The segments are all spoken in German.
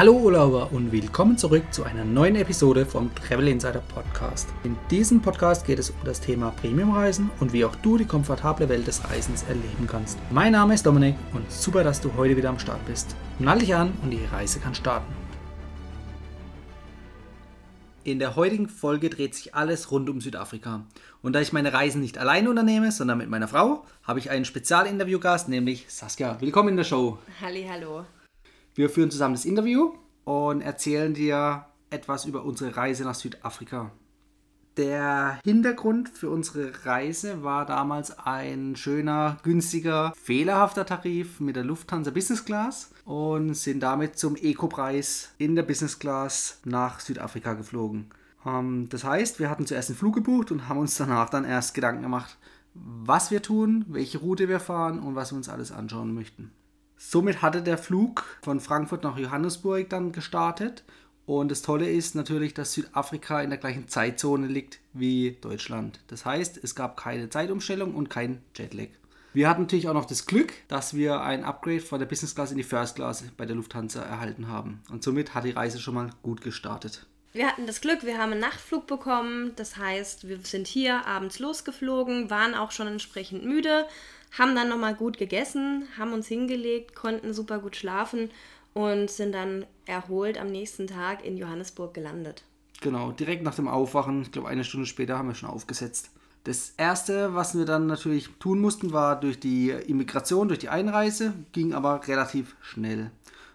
Hallo Urlauber und willkommen zurück zu einer neuen Episode vom Travel Insider Podcast. In diesem Podcast geht es um das Thema Premiumreisen und wie auch du die komfortable Welt des Reisens erleben kannst. Mein Name ist Dominik und super, dass du heute wieder am Start bist. Nall dich an und die Reise kann starten. In der heutigen Folge dreht sich alles rund um Südafrika. Und da ich meine Reisen nicht alleine unternehme, sondern mit meiner Frau, habe ich einen Spezialinterviewgast, nämlich Saskia. Willkommen in der Show. Halli, hallo. Wir führen zusammen das Interview und erzählen dir etwas über unsere Reise nach Südafrika. Der Hintergrund für unsere Reise war damals ein schöner, günstiger, fehlerhafter Tarif mit der Lufthansa Business Class und sind damit zum Eco-Preis in der Business Class nach Südafrika geflogen. Ähm, das heißt, wir hatten zuerst einen Flug gebucht und haben uns danach dann erst Gedanken gemacht, was wir tun, welche Route wir fahren und was wir uns alles anschauen möchten. Somit hatte der Flug von Frankfurt nach Johannesburg dann gestartet. Und das Tolle ist natürlich, dass Südafrika in der gleichen Zeitzone liegt wie Deutschland. Das heißt, es gab keine Zeitumstellung und kein Jetlag. Wir hatten natürlich auch noch das Glück, dass wir ein Upgrade von der Business Class in die First Class bei der Lufthansa erhalten haben. Und somit hat die Reise schon mal gut gestartet. Wir hatten das Glück, wir haben einen Nachtflug bekommen. Das heißt, wir sind hier abends losgeflogen, waren auch schon entsprechend müde, haben dann nochmal gut gegessen, haben uns hingelegt, konnten super gut schlafen und sind dann erholt am nächsten Tag in Johannesburg gelandet. Genau, direkt nach dem Aufwachen, ich glaube eine Stunde später haben wir schon aufgesetzt. Das erste, was wir dann natürlich tun mussten, war durch die Immigration, durch die Einreise, ging aber relativ schnell.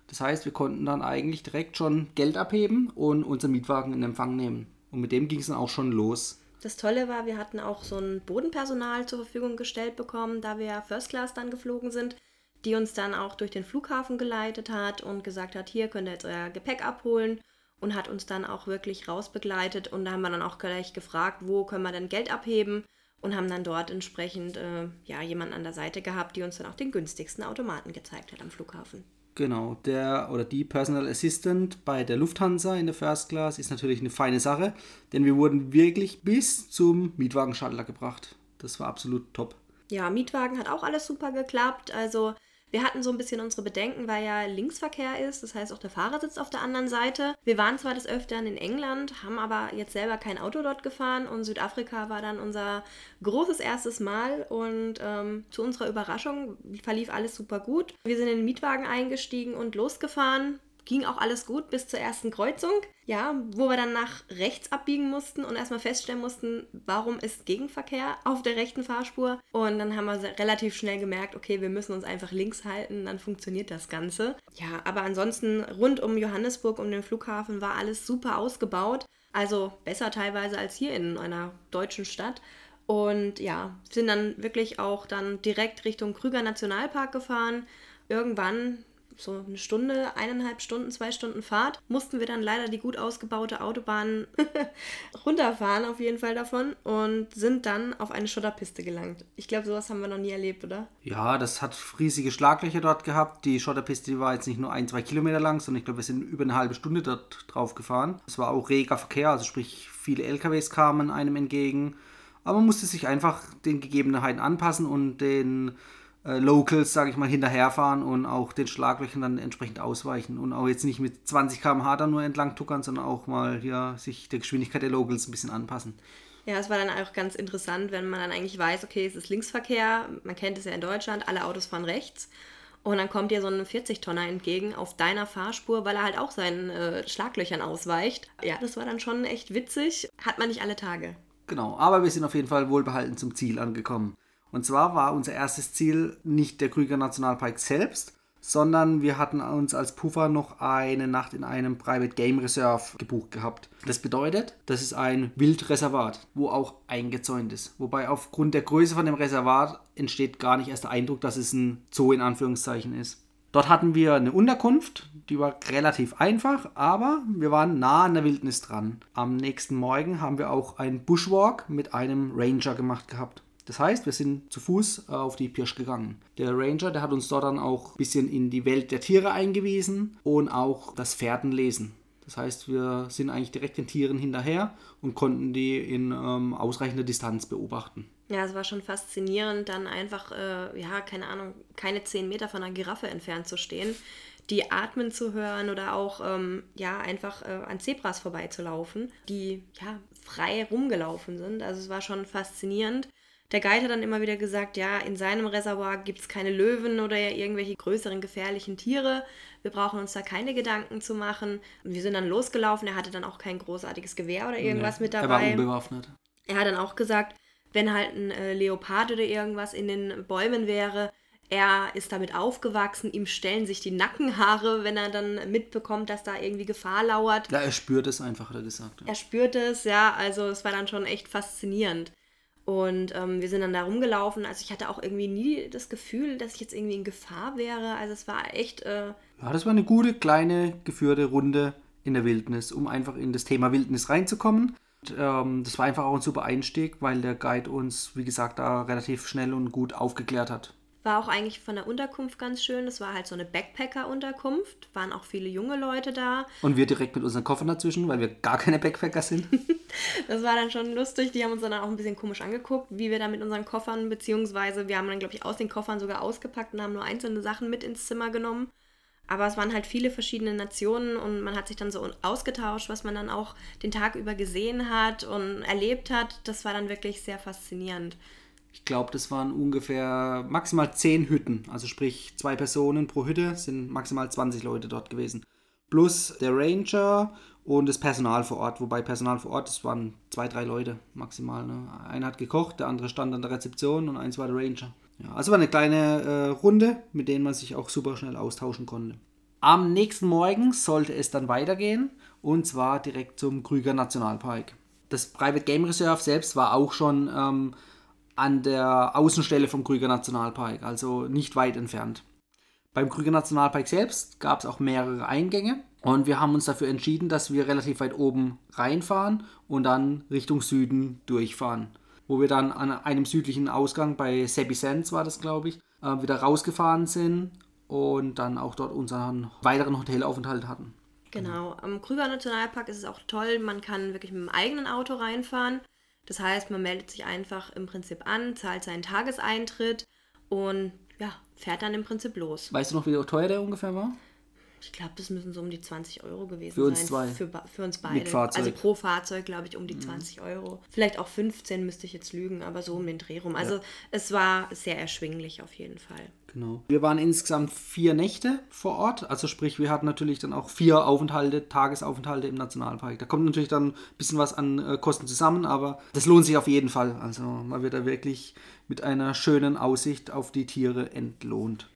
Das heißt, wir konnten dann eigentlich direkt schon Geld abheben und unseren Mietwagen in Empfang nehmen. Und mit dem ging es dann auch schon los. Das Tolle war, wir hatten auch so ein Bodenpersonal zur Verfügung gestellt bekommen, da wir ja First Class dann geflogen sind, die uns dann auch durch den Flughafen geleitet hat und gesagt hat, hier könnt ihr jetzt euer Gepäck abholen und hat uns dann auch wirklich rausbegleitet und da haben wir dann auch gleich gefragt, wo können wir denn Geld abheben und haben dann dort entsprechend äh, ja, jemanden an der Seite gehabt, die uns dann auch den günstigsten Automaten gezeigt hat am Flughafen. Genau, der oder die Personal Assistant bei der Lufthansa in der First Class ist natürlich eine feine Sache, denn wir wurden wirklich bis zum Mietwagenschalter gebracht. Das war absolut top. Ja, Mietwagen hat auch alles super geklappt. Also wir hatten so ein bisschen unsere Bedenken, weil ja Linksverkehr ist, das heißt auch der Fahrer sitzt auf der anderen Seite. Wir waren zwar des Öfteren in England, haben aber jetzt selber kein Auto dort gefahren und Südafrika war dann unser großes erstes Mal und ähm, zu unserer Überraschung verlief alles super gut. Wir sind in den Mietwagen eingestiegen und losgefahren ging auch alles gut bis zur ersten Kreuzung. Ja, wo wir dann nach rechts abbiegen mussten und erstmal feststellen mussten, warum ist Gegenverkehr auf der rechten Fahrspur. Und dann haben wir relativ schnell gemerkt, okay, wir müssen uns einfach links halten, dann funktioniert das Ganze. Ja, aber ansonsten rund um Johannesburg, um den Flughafen war alles super ausgebaut. Also besser teilweise als hier in einer deutschen Stadt. Und ja, sind dann wirklich auch dann direkt Richtung Krüger Nationalpark gefahren. Irgendwann so eine Stunde, eineinhalb Stunden, zwei Stunden Fahrt, mussten wir dann leider die gut ausgebaute Autobahn runterfahren, auf jeden Fall davon, und sind dann auf eine Schotterpiste gelangt. Ich glaube, sowas haben wir noch nie erlebt, oder? Ja, das hat riesige Schlaglöcher dort gehabt. Die Schotterpiste die war jetzt nicht nur ein, zwei Kilometer lang, sondern ich glaube, wir sind über eine halbe Stunde dort drauf gefahren. Es war auch reger Verkehr, also sprich, viele LKWs kamen einem entgegen. Aber man musste sich einfach den Gegebenheiten anpassen und den äh, Locals, sage ich mal, hinterherfahren und auch den Schlaglöchern dann entsprechend ausweichen und auch jetzt nicht mit 20 km/h dann nur entlang tuckern, sondern auch mal hier sich der Geschwindigkeit der Locals ein bisschen anpassen. Ja, es war dann auch ganz interessant, wenn man dann eigentlich weiß, okay, es ist Linksverkehr, man kennt es ja in Deutschland, alle Autos fahren rechts. Und dann kommt dir so ein 40-Tonner entgegen auf deiner Fahrspur, weil er halt auch seinen äh, Schlaglöchern ausweicht. Ja, das war dann schon echt witzig. Hat man nicht alle Tage. Genau, aber wir sind auf jeden Fall wohlbehalten zum Ziel angekommen. Und zwar war unser erstes Ziel nicht der Krüger Nationalpark selbst, sondern wir hatten uns als Puffer noch eine Nacht in einem Private Game Reserve gebucht gehabt. Das bedeutet, das ist ein Wildreservat, wo auch eingezäunt ist. Wobei aufgrund der Größe von dem Reservat entsteht gar nicht erst der Eindruck, dass es ein Zoo in Anführungszeichen ist. Dort hatten wir eine Unterkunft, die war relativ einfach, aber wir waren nah an der Wildnis dran. Am nächsten Morgen haben wir auch einen Bushwalk mit einem Ranger gemacht gehabt. Das heißt, wir sind zu Fuß äh, auf die Pirsch gegangen. Der Ranger, der hat uns dort dann auch ein bisschen in die Welt der Tiere eingewiesen und auch das Pferdenlesen. Das heißt, wir sind eigentlich direkt den Tieren hinterher und konnten die in ähm, ausreichender Distanz beobachten. Ja, es war schon faszinierend, dann einfach, äh, ja, keine Ahnung, keine zehn Meter von einer Giraffe entfernt zu stehen, die atmen zu hören oder auch ähm, ja einfach äh, an Zebras vorbeizulaufen, die ja frei rumgelaufen sind. Also es war schon faszinierend. Der Guide hat dann immer wieder gesagt, ja, in seinem Reservoir gibt es keine Löwen oder irgendwelche größeren gefährlichen Tiere. Wir brauchen uns da keine Gedanken zu machen. Und wir sind dann losgelaufen. Er hatte dann auch kein großartiges Gewehr oder irgendwas nee, mit dabei. Er war unbewaffnet. Er hat dann auch gesagt, wenn halt ein äh, Leopard oder irgendwas in den Bäumen wäre, er ist damit aufgewachsen, ihm stellen sich die Nackenhaare, wenn er dann mitbekommt, dass da irgendwie Gefahr lauert. Ja, er spürt es einfach, hat er gesagt. Ja. Er spürt es, ja, also es war dann schon echt faszinierend. Und ähm, wir sind dann da rumgelaufen. Also ich hatte auch irgendwie nie das Gefühl, dass ich jetzt irgendwie in Gefahr wäre. Also es war echt. Äh ja, das war eine gute, kleine, geführte Runde in der Wildnis, um einfach in das Thema Wildnis reinzukommen. Und, ähm, das war einfach auch ein super Einstieg, weil der Guide uns, wie gesagt, da relativ schnell und gut aufgeklärt hat. War auch eigentlich von der Unterkunft ganz schön. Das war halt so eine Backpacker-Unterkunft. Waren auch viele junge Leute da. Und wir direkt mit unseren Koffern dazwischen, weil wir gar keine Backpacker sind. das war dann schon lustig. Die haben uns dann auch ein bisschen komisch angeguckt, wie wir da mit unseren Koffern, beziehungsweise wir haben dann, glaube ich, aus den Koffern sogar ausgepackt und haben nur einzelne Sachen mit ins Zimmer genommen. Aber es waren halt viele verschiedene Nationen und man hat sich dann so ausgetauscht, was man dann auch den Tag über gesehen hat und erlebt hat. Das war dann wirklich sehr faszinierend. Ich glaube, das waren ungefähr maximal zehn Hütten. Also sprich zwei Personen pro Hütte sind maximal 20 Leute dort gewesen. Plus der Ranger und das Personal vor Ort. Wobei Personal vor Ort, das waren zwei, drei Leute maximal. Ne? Einer hat gekocht, der andere stand an der Rezeption und eins war der Ranger. Ja, also war eine kleine äh, Runde, mit denen man sich auch super schnell austauschen konnte. Am nächsten Morgen sollte es dann weitergehen und zwar direkt zum Krüger Nationalpark. Das Private Game Reserve selbst war auch schon ähm, an der Außenstelle vom Krüger Nationalpark, also nicht weit entfernt. Beim Krüger Nationalpark selbst gab es auch mehrere Eingänge und wir haben uns dafür entschieden, dass wir relativ weit oben reinfahren und dann Richtung Süden durchfahren. Wo wir dann an einem südlichen Ausgang bei Sebi Sands war das, glaube ich, äh, wieder rausgefahren sind und dann auch dort unseren weiteren Hotelaufenthalt hatten. Genau, am Krüger Nationalpark ist es auch toll, man kann wirklich mit dem eigenen Auto reinfahren. Das heißt, man meldet sich einfach im Prinzip an, zahlt seinen Tageseintritt und ja, fährt dann im Prinzip los. Weißt du noch, wie teuer der ungefähr war? Ich glaube, das müssen so um die 20 Euro gewesen für uns sein. Zwei. Für, für uns beide. Mit Fahrzeug. Also pro Fahrzeug, glaube ich, um die mhm. 20 Euro. Vielleicht auch 15 müsste ich jetzt lügen, aber so um den Dreh rum. Also ja. es war sehr erschwinglich auf jeden Fall. Genau. Wir waren insgesamt vier Nächte vor Ort. Also sprich, wir hatten natürlich dann auch vier Aufenthalte, Tagesaufenthalte im Nationalpark. Da kommt natürlich dann ein bisschen was an äh, Kosten zusammen, aber das lohnt sich auf jeden Fall. Also man wird da wirklich mit einer schönen Aussicht auf die Tiere entlohnt.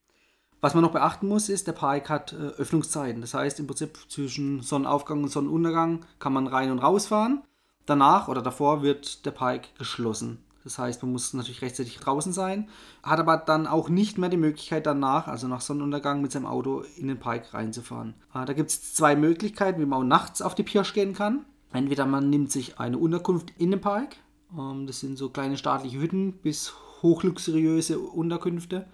Was man noch beachten muss, ist, der Park hat äh, Öffnungszeiten. Das heißt, im Prinzip zwischen Sonnenaufgang und Sonnenuntergang kann man rein und rausfahren. Danach oder davor wird der Park geschlossen. Das heißt, man muss natürlich rechtzeitig draußen sein, hat aber dann auch nicht mehr die Möglichkeit danach, also nach Sonnenuntergang, mit seinem Auto in den Park reinzufahren. Äh, da gibt es zwei Möglichkeiten, wie man auch nachts auf die Pirsch gehen kann. Entweder man nimmt sich eine Unterkunft in den Park, ähm, das sind so kleine staatliche Hütten bis hochluxuriöse Unterkünfte.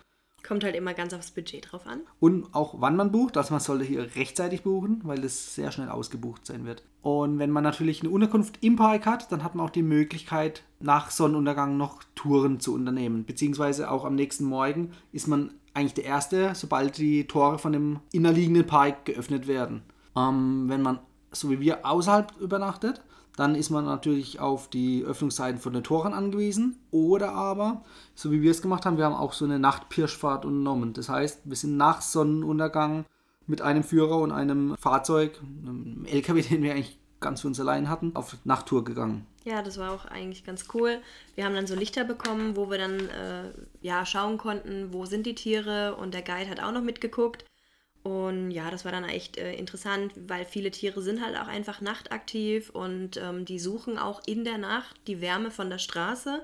Kommt halt immer ganz aufs Budget drauf an. Und auch wann man bucht. Also man sollte hier rechtzeitig buchen, weil es sehr schnell ausgebucht sein wird. Und wenn man natürlich eine Unterkunft im Park hat, dann hat man auch die Möglichkeit, nach Sonnenuntergang noch Touren zu unternehmen. Beziehungsweise auch am nächsten Morgen ist man eigentlich der Erste, sobald die Tore von dem innerliegenden Park geöffnet werden. Ähm, wenn man, so wie wir, außerhalb übernachtet, dann ist man natürlich auf die Öffnungszeiten von den Toren angewiesen. Oder aber, so wie wir es gemacht haben, wir haben auch so eine Nachtpirschfahrt unternommen. Das heißt, wir sind nach Sonnenuntergang mit einem Führer und einem Fahrzeug, einem LKW, den wir eigentlich ganz für uns allein hatten, auf Nachttour gegangen. Ja, das war auch eigentlich ganz cool. Wir haben dann so Lichter bekommen, wo wir dann äh, ja schauen konnten, wo sind die Tiere und der Guide hat auch noch mitgeguckt. Und ja, das war dann echt äh, interessant, weil viele Tiere sind halt auch einfach nachtaktiv und ähm, die suchen auch in der Nacht die Wärme von der Straße.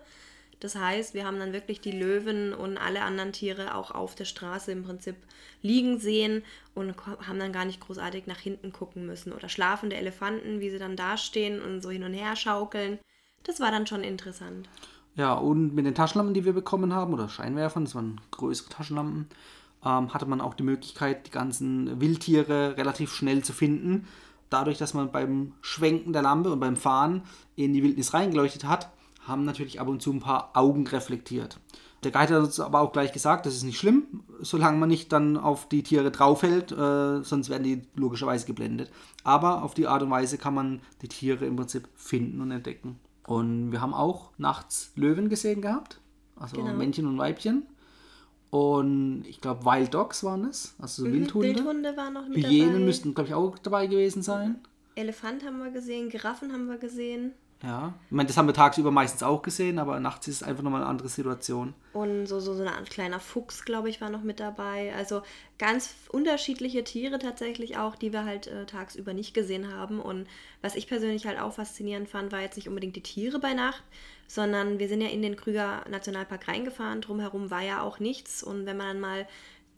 Das heißt, wir haben dann wirklich die Löwen und alle anderen Tiere auch auf der Straße im Prinzip liegen sehen und haben dann gar nicht großartig nach hinten gucken müssen. Oder schlafende Elefanten, wie sie dann dastehen und so hin und her schaukeln. Das war dann schon interessant. Ja, und mit den Taschenlampen, die wir bekommen haben, oder Scheinwerfern, das waren größere Taschenlampen, ähm, hatte man auch die Möglichkeit, die ganzen Wildtiere relativ schnell zu finden. Dadurch, dass man beim Schwenken der Lampe und beim Fahren in die Wildnis reingeleuchtet hat, haben natürlich ab und zu ein paar Augen reflektiert. Der Guide hat uns aber auch gleich gesagt, das ist nicht schlimm, solange man nicht dann auf die Tiere draufhält, äh, sonst werden die logischerweise geblendet. Aber auf die Art und Weise kann man die Tiere im Prinzip finden und entdecken. Und wir haben auch nachts Löwen gesehen gehabt, also genau. Männchen und Weibchen. Und ich glaube, Wild Dogs waren es, also so mhm, Wildhunde. Wildhunde waren noch mit Hyänen dabei. müssten, glaube ich, auch dabei gewesen sein. Elefant haben wir gesehen, Giraffen haben wir gesehen. Ja, ich meine, das haben wir tagsüber meistens auch gesehen, aber nachts ist es einfach nochmal eine andere Situation. Und so, so, so ein kleiner Fuchs, glaube ich, war noch mit dabei. Also ganz unterschiedliche Tiere tatsächlich auch, die wir halt äh, tagsüber nicht gesehen haben. Und was ich persönlich halt auch faszinierend fand, war jetzt nicht unbedingt die Tiere bei Nacht, sondern wir sind ja in den Krüger Nationalpark reingefahren. Drumherum war ja auch nichts. Und wenn man dann mal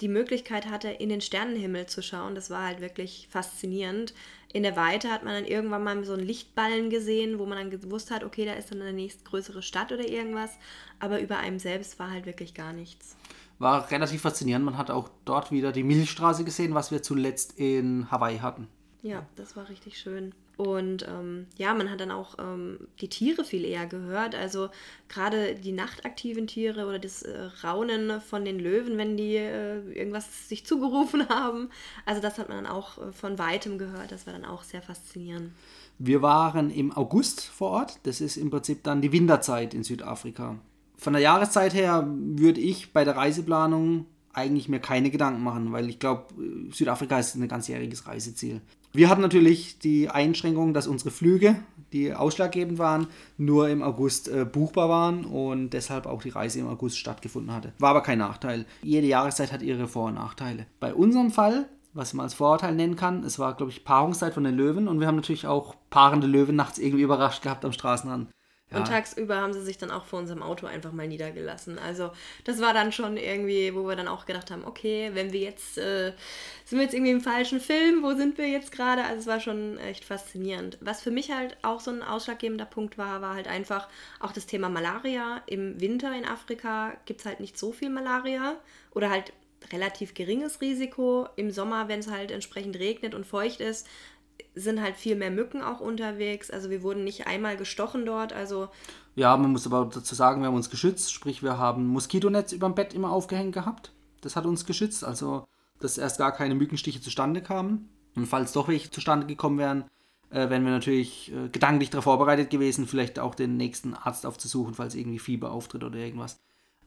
die Möglichkeit hatte, in den Sternenhimmel zu schauen, das war halt wirklich faszinierend in der Weite hat man dann irgendwann mal so einen Lichtballen gesehen, wo man dann gewusst hat, okay, da ist dann eine nächstgrößere Stadt oder irgendwas. Aber über einem selbst war halt wirklich gar nichts. War relativ faszinierend. Man hat auch dort wieder die Milchstraße gesehen, was wir zuletzt in Hawaii hatten. Ja, das war richtig schön. Und ähm, ja, man hat dann auch ähm, die Tiere viel eher gehört. Also gerade die nachtaktiven Tiere oder das äh, Raunen von den Löwen, wenn die äh, irgendwas sich zugerufen haben. Also das hat man dann auch äh, von weitem gehört. Das war dann auch sehr faszinierend. Wir waren im August vor Ort. Das ist im Prinzip dann die Winterzeit in Südafrika. Von der Jahreszeit her würde ich bei der Reiseplanung eigentlich mir keine Gedanken machen, weil ich glaube, Südafrika ist ein ganzjähriges Reiseziel. Wir hatten natürlich die Einschränkung, dass unsere Flüge, die ausschlaggebend waren, nur im August äh, buchbar waren und deshalb auch die Reise im August stattgefunden hatte. War aber kein Nachteil. Jede Jahreszeit hat ihre Vor- und Nachteile. Bei unserem Fall, was man als Vorurteil nennen kann, es war, glaube ich, Paarungszeit von den Löwen und wir haben natürlich auch paarende Löwen nachts irgendwie überrascht gehabt am Straßenrand. Ja. Und tagsüber haben sie sich dann auch vor unserem Auto einfach mal niedergelassen. Also das war dann schon irgendwie, wo wir dann auch gedacht haben, okay, wenn wir jetzt, äh, sind wir jetzt irgendwie im falschen Film, wo sind wir jetzt gerade? Also es war schon echt faszinierend. Was für mich halt auch so ein ausschlaggebender Punkt war, war halt einfach auch das Thema Malaria. Im Winter in Afrika gibt es halt nicht so viel Malaria oder halt relativ geringes Risiko. Im Sommer, wenn es halt entsprechend regnet und feucht ist, sind halt viel mehr Mücken auch unterwegs. Also wir wurden nicht einmal gestochen dort. Also ja, man muss aber dazu sagen, wir haben uns geschützt. Sprich, wir haben Moskitonetz über dem Bett immer aufgehängt gehabt. Das hat uns geschützt. Also, dass erst gar keine Mückenstiche zustande kamen. Und falls doch welche zustande gekommen wären, äh, wären wir natürlich äh, gedanklich darauf vorbereitet gewesen, vielleicht auch den nächsten Arzt aufzusuchen, falls irgendwie Fieber auftritt oder irgendwas.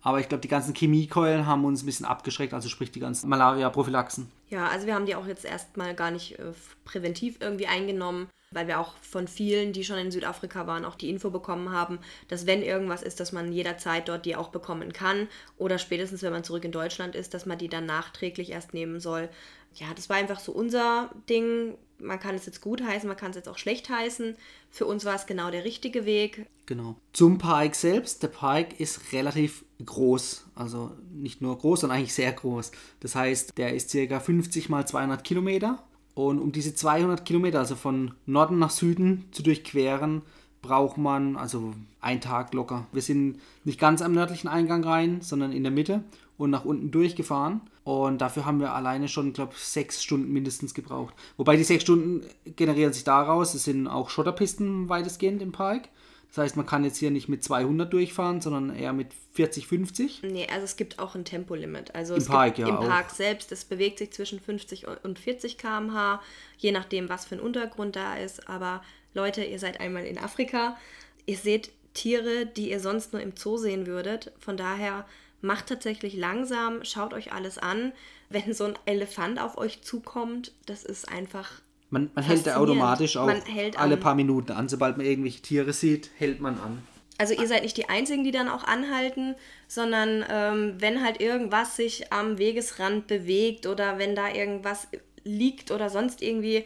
Aber ich glaube, die ganzen Chemiekeulen haben uns ein bisschen abgeschreckt, also sprich die ganzen Malaria-Prophylaxen. Ja, also wir haben die auch jetzt erstmal gar nicht äh, präventiv irgendwie eingenommen, weil wir auch von vielen, die schon in Südafrika waren, auch die Info bekommen haben, dass wenn irgendwas ist, dass man jederzeit dort die auch bekommen kann oder spätestens, wenn man zurück in Deutschland ist, dass man die dann nachträglich erst nehmen soll. Ja, das war einfach so unser Ding man kann es jetzt gut heißen, man kann es jetzt auch schlecht heißen. Für uns war es genau der richtige Weg. Genau. Zum Park selbst. Der Park ist relativ groß. Also nicht nur groß, sondern eigentlich sehr groß. Das heißt, der ist ca. 50 mal 200 Kilometer. Und um diese 200 Kilometer, also von Norden nach Süden zu durchqueren, braucht man also einen Tag locker. Wir sind nicht ganz am nördlichen Eingang rein, sondern in der Mitte und nach unten durchgefahren. Und dafür haben wir alleine schon, glaube ich, sechs Stunden mindestens gebraucht. Wobei die sechs Stunden generieren sich daraus, es sind auch Schotterpisten weitestgehend im Park. Das heißt, man kann jetzt hier nicht mit 200 durchfahren, sondern eher mit 40, 50. Nee, also es gibt auch ein Tempolimit. Also Im Park, ja. Im auch. Park selbst, es bewegt sich zwischen 50 und 40 km/h, je nachdem, was für ein Untergrund da ist. Aber Leute, ihr seid einmal in Afrika. Ihr seht Tiere, die ihr sonst nur im Zoo sehen würdet. Von daher macht tatsächlich langsam, schaut euch alles an. Wenn so ein Elefant auf euch zukommt, das ist einfach. Man, man hält ja automatisch auch alle paar Minuten an. Sobald man irgendwelche Tiere sieht, hält man an. Also ihr seid nicht die Einzigen, die dann auch anhalten, sondern ähm, wenn halt irgendwas sich am Wegesrand bewegt oder wenn da irgendwas liegt oder sonst irgendwie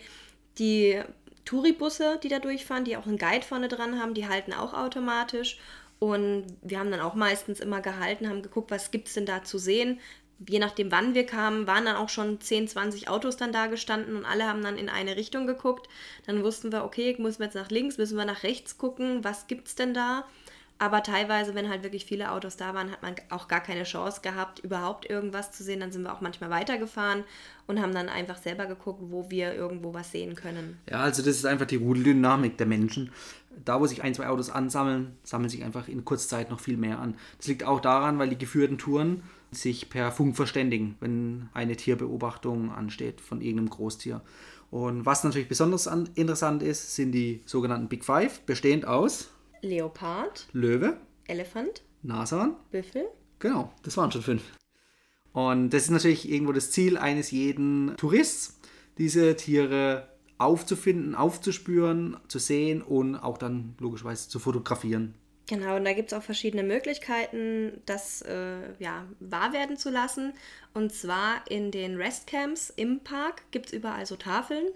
die Touribusse, die da durchfahren, die auch einen Guide vorne dran haben, die halten auch automatisch. Und wir haben dann auch meistens immer gehalten, haben geguckt, was gibt es denn da zu sehen. Je nachdem, wann wir kamen, waren dann auch schon 10, 20 Autos dann da gestanden und alle haben dann in eine Richtung geguckt. Dann wussten wir, okay, müssen wir jetzt nach links, müssen wir nach rechts gucken, was gibt es denn da? Aber teilweise, wenn halt wirklich viele Autos da waren, hat man auch gar keine Chance gehabt, überhaupt irgendwas zu sehen. Dann sind wir auch manchmal weitergefahren und haben dann einfach selber geguckt, wo wir irgendwo was sehen können. Ja, also das ist einfach die Rudeldynamik der Menschen. Da, wo sich ein, zwei Autos ansammeln, sammeln sich einfach in kurzer Zeit noch viel mehr an. Das liegt auch daran, weil die geführten Touren sich per Funk verständigen, wenn eine Tierbeobachtung ansteht von irgendeinem Großtier. Und was natürlich besonders an, interessant ist, sind die sogenannten Big Five, bestehend aus Leopard, Löwe, Elefant, Nashorn, Büffel. Genau, das waren schon fünf. Und das ist natürlich irgendwo das Ziel eines jeden Tourists, diese Tiere aufzufinden, aufzuspüren, zu sehen und auch dann logischerweise zu fotografieren. Genau, und da gibt es auch verschiedene Möglichkeiten, das äh, ja, wahr werden zu lassen. Und zwar in den Restcamps im Park gibt es überall so Tafeln,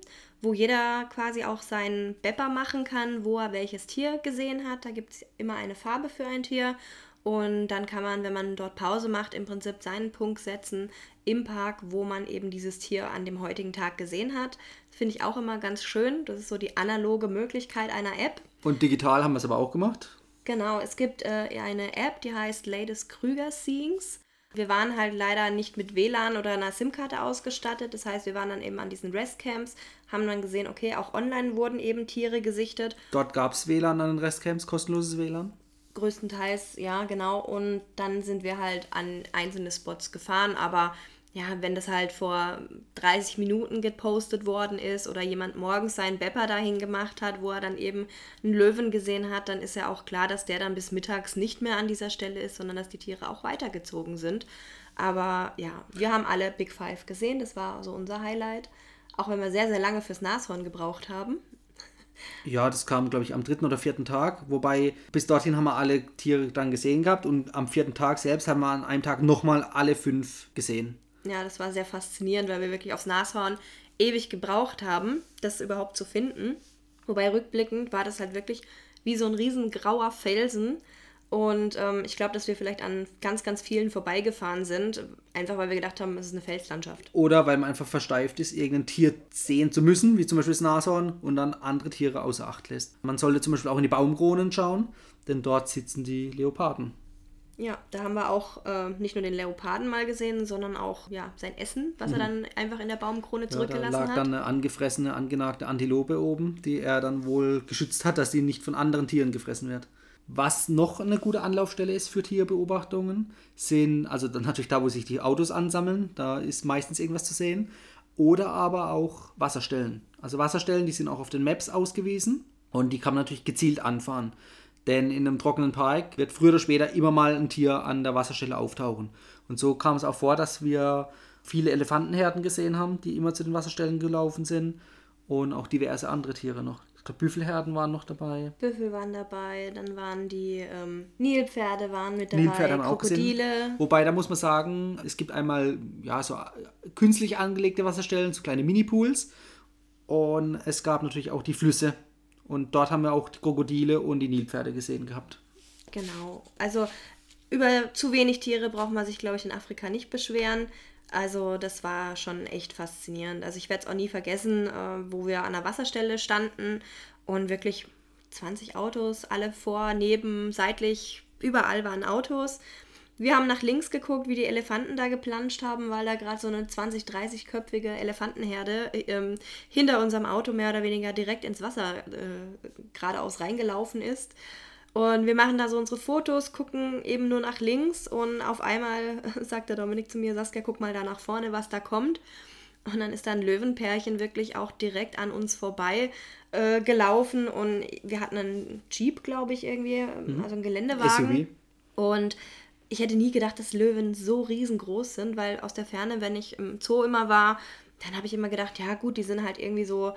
wo jeder quasi auch seinen Bepper machen kann, wo er welches Tier gesehen hat. Da gibt es immer eine Farbe für ein Tier. Und dann kann man, wenn man dort Pause macht, im Prinzip seinen Punkt setzen im Park, wo man eben dieses Tier an dem heutigen Tag gesehen hat. Finde ich auch immer ganz schön. Das ist so die analoge Möglichkeit einer App. Und digital haben wir es aber auch gemacht. Genau, es gibt äh, eine App, die heißt Latest Krüger Seeings. Wir waren halt leider nicht mit WLAN oder einer SIM-Karte ausgestattet. Das heißt, wir waren dann eben an diesen Restcamps, haben dann gesehen, okay, auch online wurden eben Tiere gesichtet. Dort gab es WLAN an den Restcamps, kostenloses WLAN? Größtenteils, ja, genau. Und dann sind wir halt an einzelne Spots gefahren, aber ja, wenn das halt vor 30 Minuten gepostet worden ist oder jemand morgens seinen Bepper dahin gemacht hat, wo er dann eben einen Löwen gesehen hat, dann ist ja auch klar, dass der dann bis mittags nicht mehr an dieser Stelle ist, sondern dass die Tiere auch weitergezogen sind. Aber ja, wir haben alle Big Five gesehen, das war so unser Highlight. Auch wenn wir sehr, sehr lange fürs Nashorn gebraucht haben. Ja, das kam, glaube ich, am dritten oder vierten Tag. Wobei bis dorthin haben wir alle Tiere dann gesehen gehabt und am vierten Tag selbst haben wir an einem Tag nochmal alle fünf gesehen. Ja, das war sehr faszinierend, weil wir wirklich aufs Nashorn ewig gebraucht haben, das überhaupt zu finden. Wobei rückblickend war das halt wirklich wie so ein riesen grauer Felsen. Und ähm, ich glaube, dass wir vielleicht an ganz, ganz vielen vorbeigefahren sind, einfach weil wir gedacht haben, es ist eine Felslandschaft. Oder weil man einfach versteift ist, irgendein Tier sehen zu müssen, wie zum Beispiel das Nashorn, und dann andere Tiere außer Acht lässt. Man sollte zum Beispiel auch in die Baumkronen schauen, denn dort sitzen die Leoparden. Ja, da haben wir auch äh, nicht nur den Leoparden mal gesehen, sondern auch ja, sein Essen, was mhm. er dann einfach in der Baumkrone zurückgelassen ja, da lag hat. dann eine angefressene, angenagte Antilope oben, die er dann wohl geschützt hat, dass sie nicht von anderen Tieren gefressen wird. Was noch eine gute Anlaufstelle ist für Tierbeobachtungen, sind, also dann natürlich da, wo sich die Autos ansammeln, da ist meistens irgendwas zu sehen. Oder aber auch Wasserstellen. Also Wasserstellen, die sind auch auf den Maps ausgewiesen und die kann man natürlich gezielt anfahren. Denn in einem trockenen Park wird früher oder später immer mal ein Tier an der Wasserstelle auftauchen. Und so kam es auch vor, dass wir viele Elefantenherden gesehen haben, die immer zu den Wasserstellen gelaufen sind. Und auch diverse andere Tiere noch. Ich glaube, Büffelherden waren noch dabei. Büffel waren dabei, dann waren die ähm, Nilpferde waren mit dabei, Nilpferde haben Krokodile. Auch gesehen. Wobei, da muss man sagen, es gibt einmal ja, so künstlich angelegte Wasserstellen, so kleine Mini-Pools. Und es gab natürlich auch die Flüsse, und dort haben wir auch die Krokodile und die Nilpferde gesehen gehabt. Genau. Also über zu wenig Tiere braucht man sich, glaube ich, in Afrika nicht beschweren. Also das war schon echt faszinierend. Also ich werde es auch nie vergessen, äh, wo wir an der Wasserstelle standen und wirklich 20 Autos, alle vor, neben, seitlich, überall waren Autos. Wir haben nach links geguckt, wie die Elefanten da geplanscht haben, weil da gerade so eine 20-, 30-köpfige Elefantenherde ähm, hinter unserem Auto mehr oder weniger direkt ins Wasser äh, geradeaus reingelaufen ist. Und wir machen da so unsere Fotos, gucken eben nur nach links und auf einmal sagt der Dominik zu mir, Saskia, guck mal da nach vorne, was da kommt. Und dann ist da ein Löwenpärchen wirklich auch direkt an uns vorbei äh, gelaufen und wir hatten einen Jeep, glaube ich, irgendwie, mhm. also einen Geländewagen. SUV. Und ich hätte nie gedacht, dass Löwen so riesengroß sind, weil aus der Ferne, wenn ich im Zoo immer war, dann habe ich immer gedacht, ja gut, die sind halt irgendwie so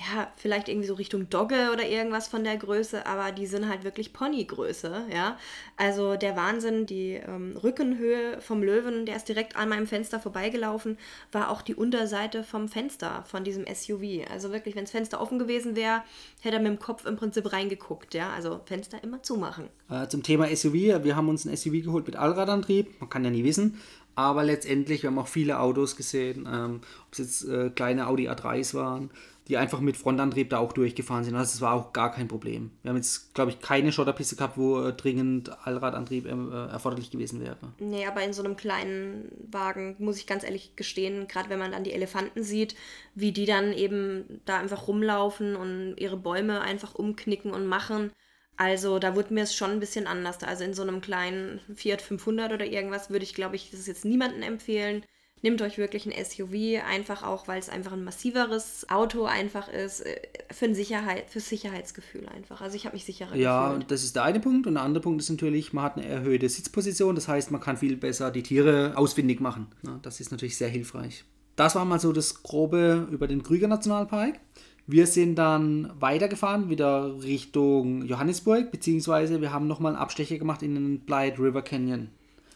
ja, vielleicht irgendwie so Richtung Dogge oder irgendwas von der Größe, aber die sind halt wirklich Ponygröße, ja. Also der Wahnsinn, die ähm, Rückenhöhe vom Löwen, der ist direkt an meinem Fenster vorbeigelaufen, war auch die Unterseite vom Fenster von diesem SUV. Also wirklich, wenn das Fenster offen gewesen wäre, hätte er mit dem Kopf im Prinzip reingeguckt, ja. Also Fenster immer zumachen. Äh, zum Thema SUV, wir haben uns ein SUV geholt mit Allradantrieb, man kann ja nie wissen, Aber letztendlich, wir haben auch viele Autos gesehen, ähm, ob es jetzt äh, kleine Audi A3s waren, die einfach mit Frontantrieb da auch durchgefahren sind. Also es war auch gar kein Problem. Wir haben jetzt, glaube ich, keine Schotterpiste gehabt, wo äh, dringend Allradantrieb äh, erforderlich gewesen wäre. Nee, aber in so einem kleinen Wagen, muss ich ganz ehrlich gestehen, gerade wenn man dann die Elefanten sieht, wie die dann eben da einfach rumlaufen und ihre Bäume einfach umknicken und machen. Also da wurde mir es schon ein bisschen anders. Also in so einem kleinen Fiat 500 oder irgendwas würde ich, glaube ich, das jetzt niemandem empfehlen. Nehmt euch wirklich ein SUV, einfach auch, weil es einfach ein massiveres Auto einfach ist, äh, für ein Sicherheit, für Sicherheitsgefühl einfach. Also ich habe mich sicherer Ja, gefühlt. das ist der eine Punkt. Und der andere Punkt ist natürlich, man hat eine erhöhte Sitzposition. Das heißt, man kann viel besser die Tiere ausfindig machen. Das ist natürlich sehr hilfreich. Das war mal so das Grobe über den Krüger Nationalpark. Wir sind dann weitergefahren, wieder Richtung Johannesburg, beziehungsweise wir haben nochmal einen Abstecher gemacht in den Blythe River Canyon.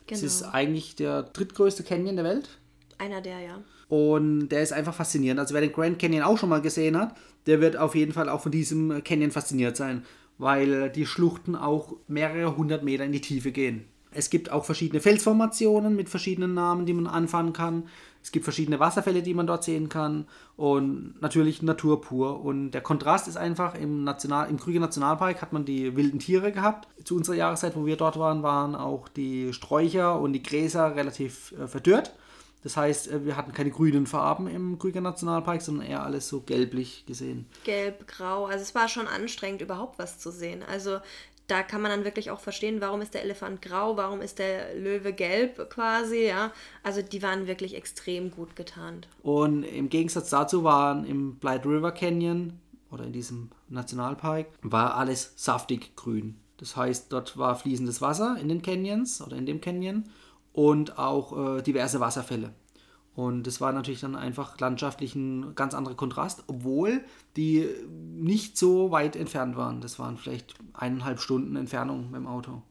Genau. Das ist eigentlich der drittgrößte Canyon der Welt. Einer der, ja. Und der ist einfach faszinierend. Also wer den Grand Canyon auch schon mal gesehen hat, der wird auf jeden Fall auch von diesem Canyon fasziniert sein, weil die Schluchten auch mehrere hundert Meter in die Tiefe gehen. Es gibt auch verschiedene Felsformationen mit verschiedenen Namen, die man anfahren kann. Es gibt verschiedene Wasserfälle, die man dort sehen kann und natürlich Natur pur. Und der Kontrast ist einfach, im, National, im Krüger Nationalpark hat man die wilden Tiere gehabt. Zu unserer Jahreszeit, wo wir dort waren, waren auch die Sträucher und die Gräser relativ äh, verdürrt. Das heißt, äh, wir hatten keine grünen Farben im Krüger Nationalpark, sondern eher alles so gelblich gesehen. Gelb, grau. Also es war schon anstrengend, überhaupt was zu sehen. Also da kann man dann wirklich auch verstehen, warum ist der Elefant grau, warum ist der Löwe gelb quasi, ja. Also die waren wirklich extrem gut getarnt. Und im Gegensatz dazu waren im Blight River Canyon oder in diesem Nationalpark war alles saftig grün. Das heißt, dort war fließendes Wasser in den Canyons oder in dem Canyon und auch äh, diverse Wasserfälle. Und das war natürlich dann einfach landschaftlich ein ganz anderer Kontrast, obwohl die nicht so weit entfernt waren. Das waren vielleicht eineinhalb Stunden Entfernung mit dem Auto.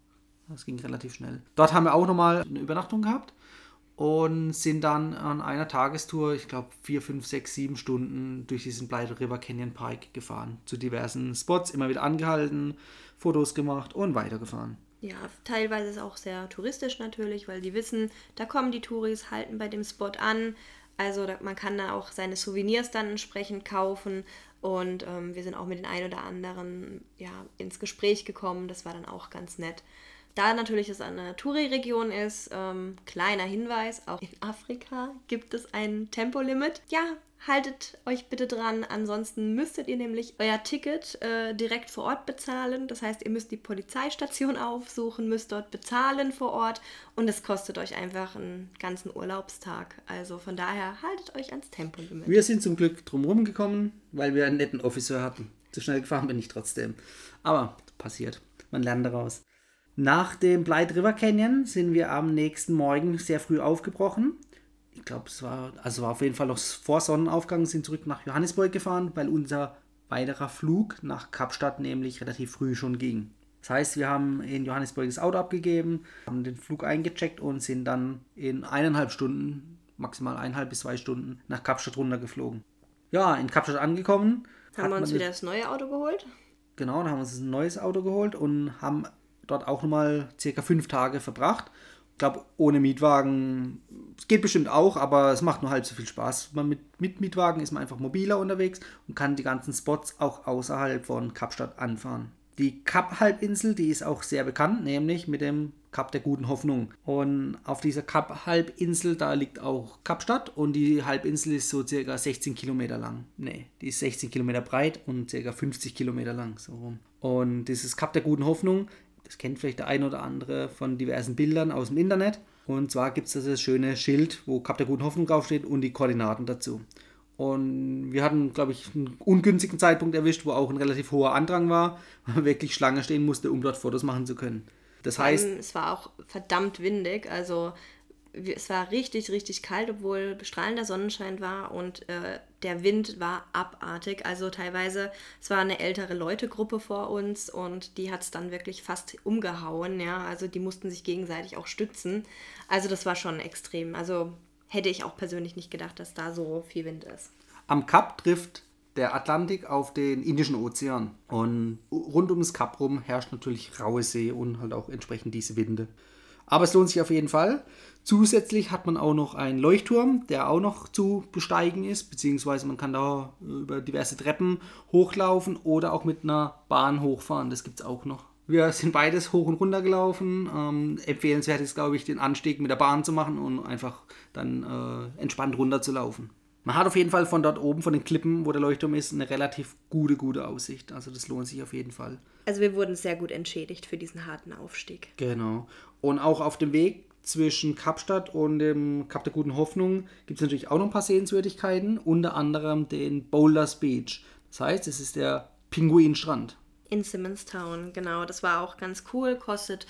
Das ging relativ schnell. Dort haben wir auch nochmal eine Übernachtung gehabt und sind dann an einer Tagestour, ich glaube vier, fünf, sechs, sieben Stunden durch diesen Blythe River Canyon Pike gefahren. Zu diversen Spots, immer wieder angehalten, Fotos gemacht und weitergefahren. Ja, teilweise ist auch sehr touristisch natürlich, weil die wissen, da kommen die Touris, halten bei dem Spot an. Also da, man kann da auch seine Souvenirs dann entsprechend kaufen. Und ähm, wir sind auch mit den ein oder anderen ja, ins Gespräch gekommen. Das war dann auch ganz nett. Da natürlich es eine Touri-Region ist, ähm, kleiner Hinweis, auch in Afrika gibt es ein Tempolimit. Ja, haltet euch bitte dran, ansonsten müsstet ihr nämlich euer Ticket äh, direkt vor Ort bezahlen. Das heißt, ihr müsst die Polizeistation aufsuchen, müsst dort bezahlen vor Ort und es kostet euch einfach einen ganzen Urlaubstag. Also von daher haltet euch ans Tempolimit. Wir sind zum Glück drumherum gekommen, weil wir einen netten Officer hatten. Zu schnell gefahren bin ich trotzdem. Aber passiert. Man lernt daraus. Nach dem Blight River Canyon sind wir am nächsten Morgen sehr früh aufgebrochen. Ich glaube, es war, also war auf jeden Fall noch vor Sonnenaufgang, sind zurück nach Johannesburg gefahren, weil unser weiterer Flug nach Kapstadt nämlich relativ früh schon ging. Das heißt, wir haben in Johannesburg das Auto abgegeben, haben den Flug eingecheckt und sind dann in eineinhalb Stunden, maximal eineinhalb bis zwei Stunden, nach Kapstadt runtergeflogen. Ja, in Kapstadt angekommen. Haben wir uns wieder das neue Auto geholt? Genau, dann haben wir uns ein neues Auto geholt und haben dort auch nochmal circa fünf Tage verbracht. Ich glaube, ohne Mietwagen, es geht bestimmt auch, aber es macht nur halb so viel Spaß. Man mit, mit Mietwagen ist man einfach mobiler unterwegs und kann die ganzen Spots auch außerhalb von Kapstadt anfahren. Die Kap-Halbinsel, die ist auch sehr bekannt, nämlich mit dem Kap der guten Hoffnung. Und auf dieser Kap-Halbinsel, da liegt auch Kapstadt und die Halbinsel ist so circa 16 Kilometer lang. Ne, die ist 16 Kilometer breit und circa 50 Kilometer lang, so rum. Und dieses Kap der guten Hoffnung, das kennt vielleicht der ein oder andere von diversen Bildern aus dem Internet. Und zwar gibt es das schöne Schild, wo Kap der guten Hoffnung draufsteht und die Koordinaten dazu. Und wir hatten, glaube ich, einen ungünstigen Zeitpunkt erwischt, wo auch ein relativ hoher Andrang war, weil man wirklich Schlange stehen musste, um dort Fotos machen zu können. Das heißt. Es war auch verdammt windig, also es war richtig, richtig kalt, obwohl strahlender Sonnenschein war und äh, der Wind war abartig. Also teilweise, es war eine ältere Leutegruppe vor uns und die hat es dann wirklich fast umgehauen, ja. Also die mussten sich gegenseitig auch stützen. Also das war schon extrem. Also hätte ich auch persönlich nicht gedacht, dass da so viel Wind ist. Am Kap trifft der Atlantik auf den Indischen Ozean. Und rund um das Kap rum herrscht natürlich raue See und halt auch entsprechend diese Winde. Aber es lohnt sich auf jeden Fall. Zusätzlich hat man auch noch einen Leuchtturm, der auch noch zu besteigen ist, beziehungsweise man kann da über diverse Treppen hochlaufen oder auch mit einer Bahn hochfahren. Das gibt es auch noch. Wir sind beides hoch und runter gelaufen. Ähm, empfehlenswert ist, glaube ich, den Anstieg mit der Bahn zu machen und einfach dann äh, entspannt runter zu laufen. Man hat auf jeden Fall von dort oben, von den Klippen, wo der Leuchtturm ist, eine relativ gute, gute Aussicht. Also das lohnt sich auf jeden Fall. Also wir wurden sehr gut entschädigt für diesen harten Aufstieg. Genau. Und auch auf dem Weg zwischen Kapstadt und dem Kap der Guten Hoffnung gibt es natürlich auch noch ein paar Sehenswürdigkeiten, unter anderem den Boulders Beach. Das heißt, es ist der Pinguinstrand. In Simonstown, genau. Das war auch ganz cool, kostet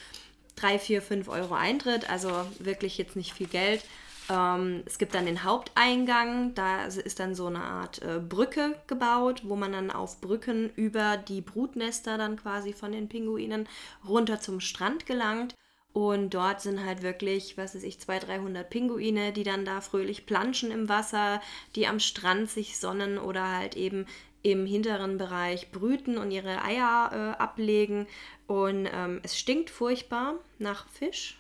3, 4, 5 Euro Eintritt, also wirklich jetzt nicht viel Geld. Ähm, es gibt dann den Haupteingang, da ist dann so eine Art äh, Brücke gebaut, wo man dann auf Brücken über die Brutnester dann quasi von den Pinguinen runter zum Strand gelangt. Und dort sind halt wirklich, was weiß ich, 200, 300 Pinguine, die dann da fröhlich planschen im Wasser, die am Strand sich sonnen oder halt eben im hinteren Bereich brüten und ihre Eier äh, ablegen. Und ähm, es stinkt furchtbar nach Fisch.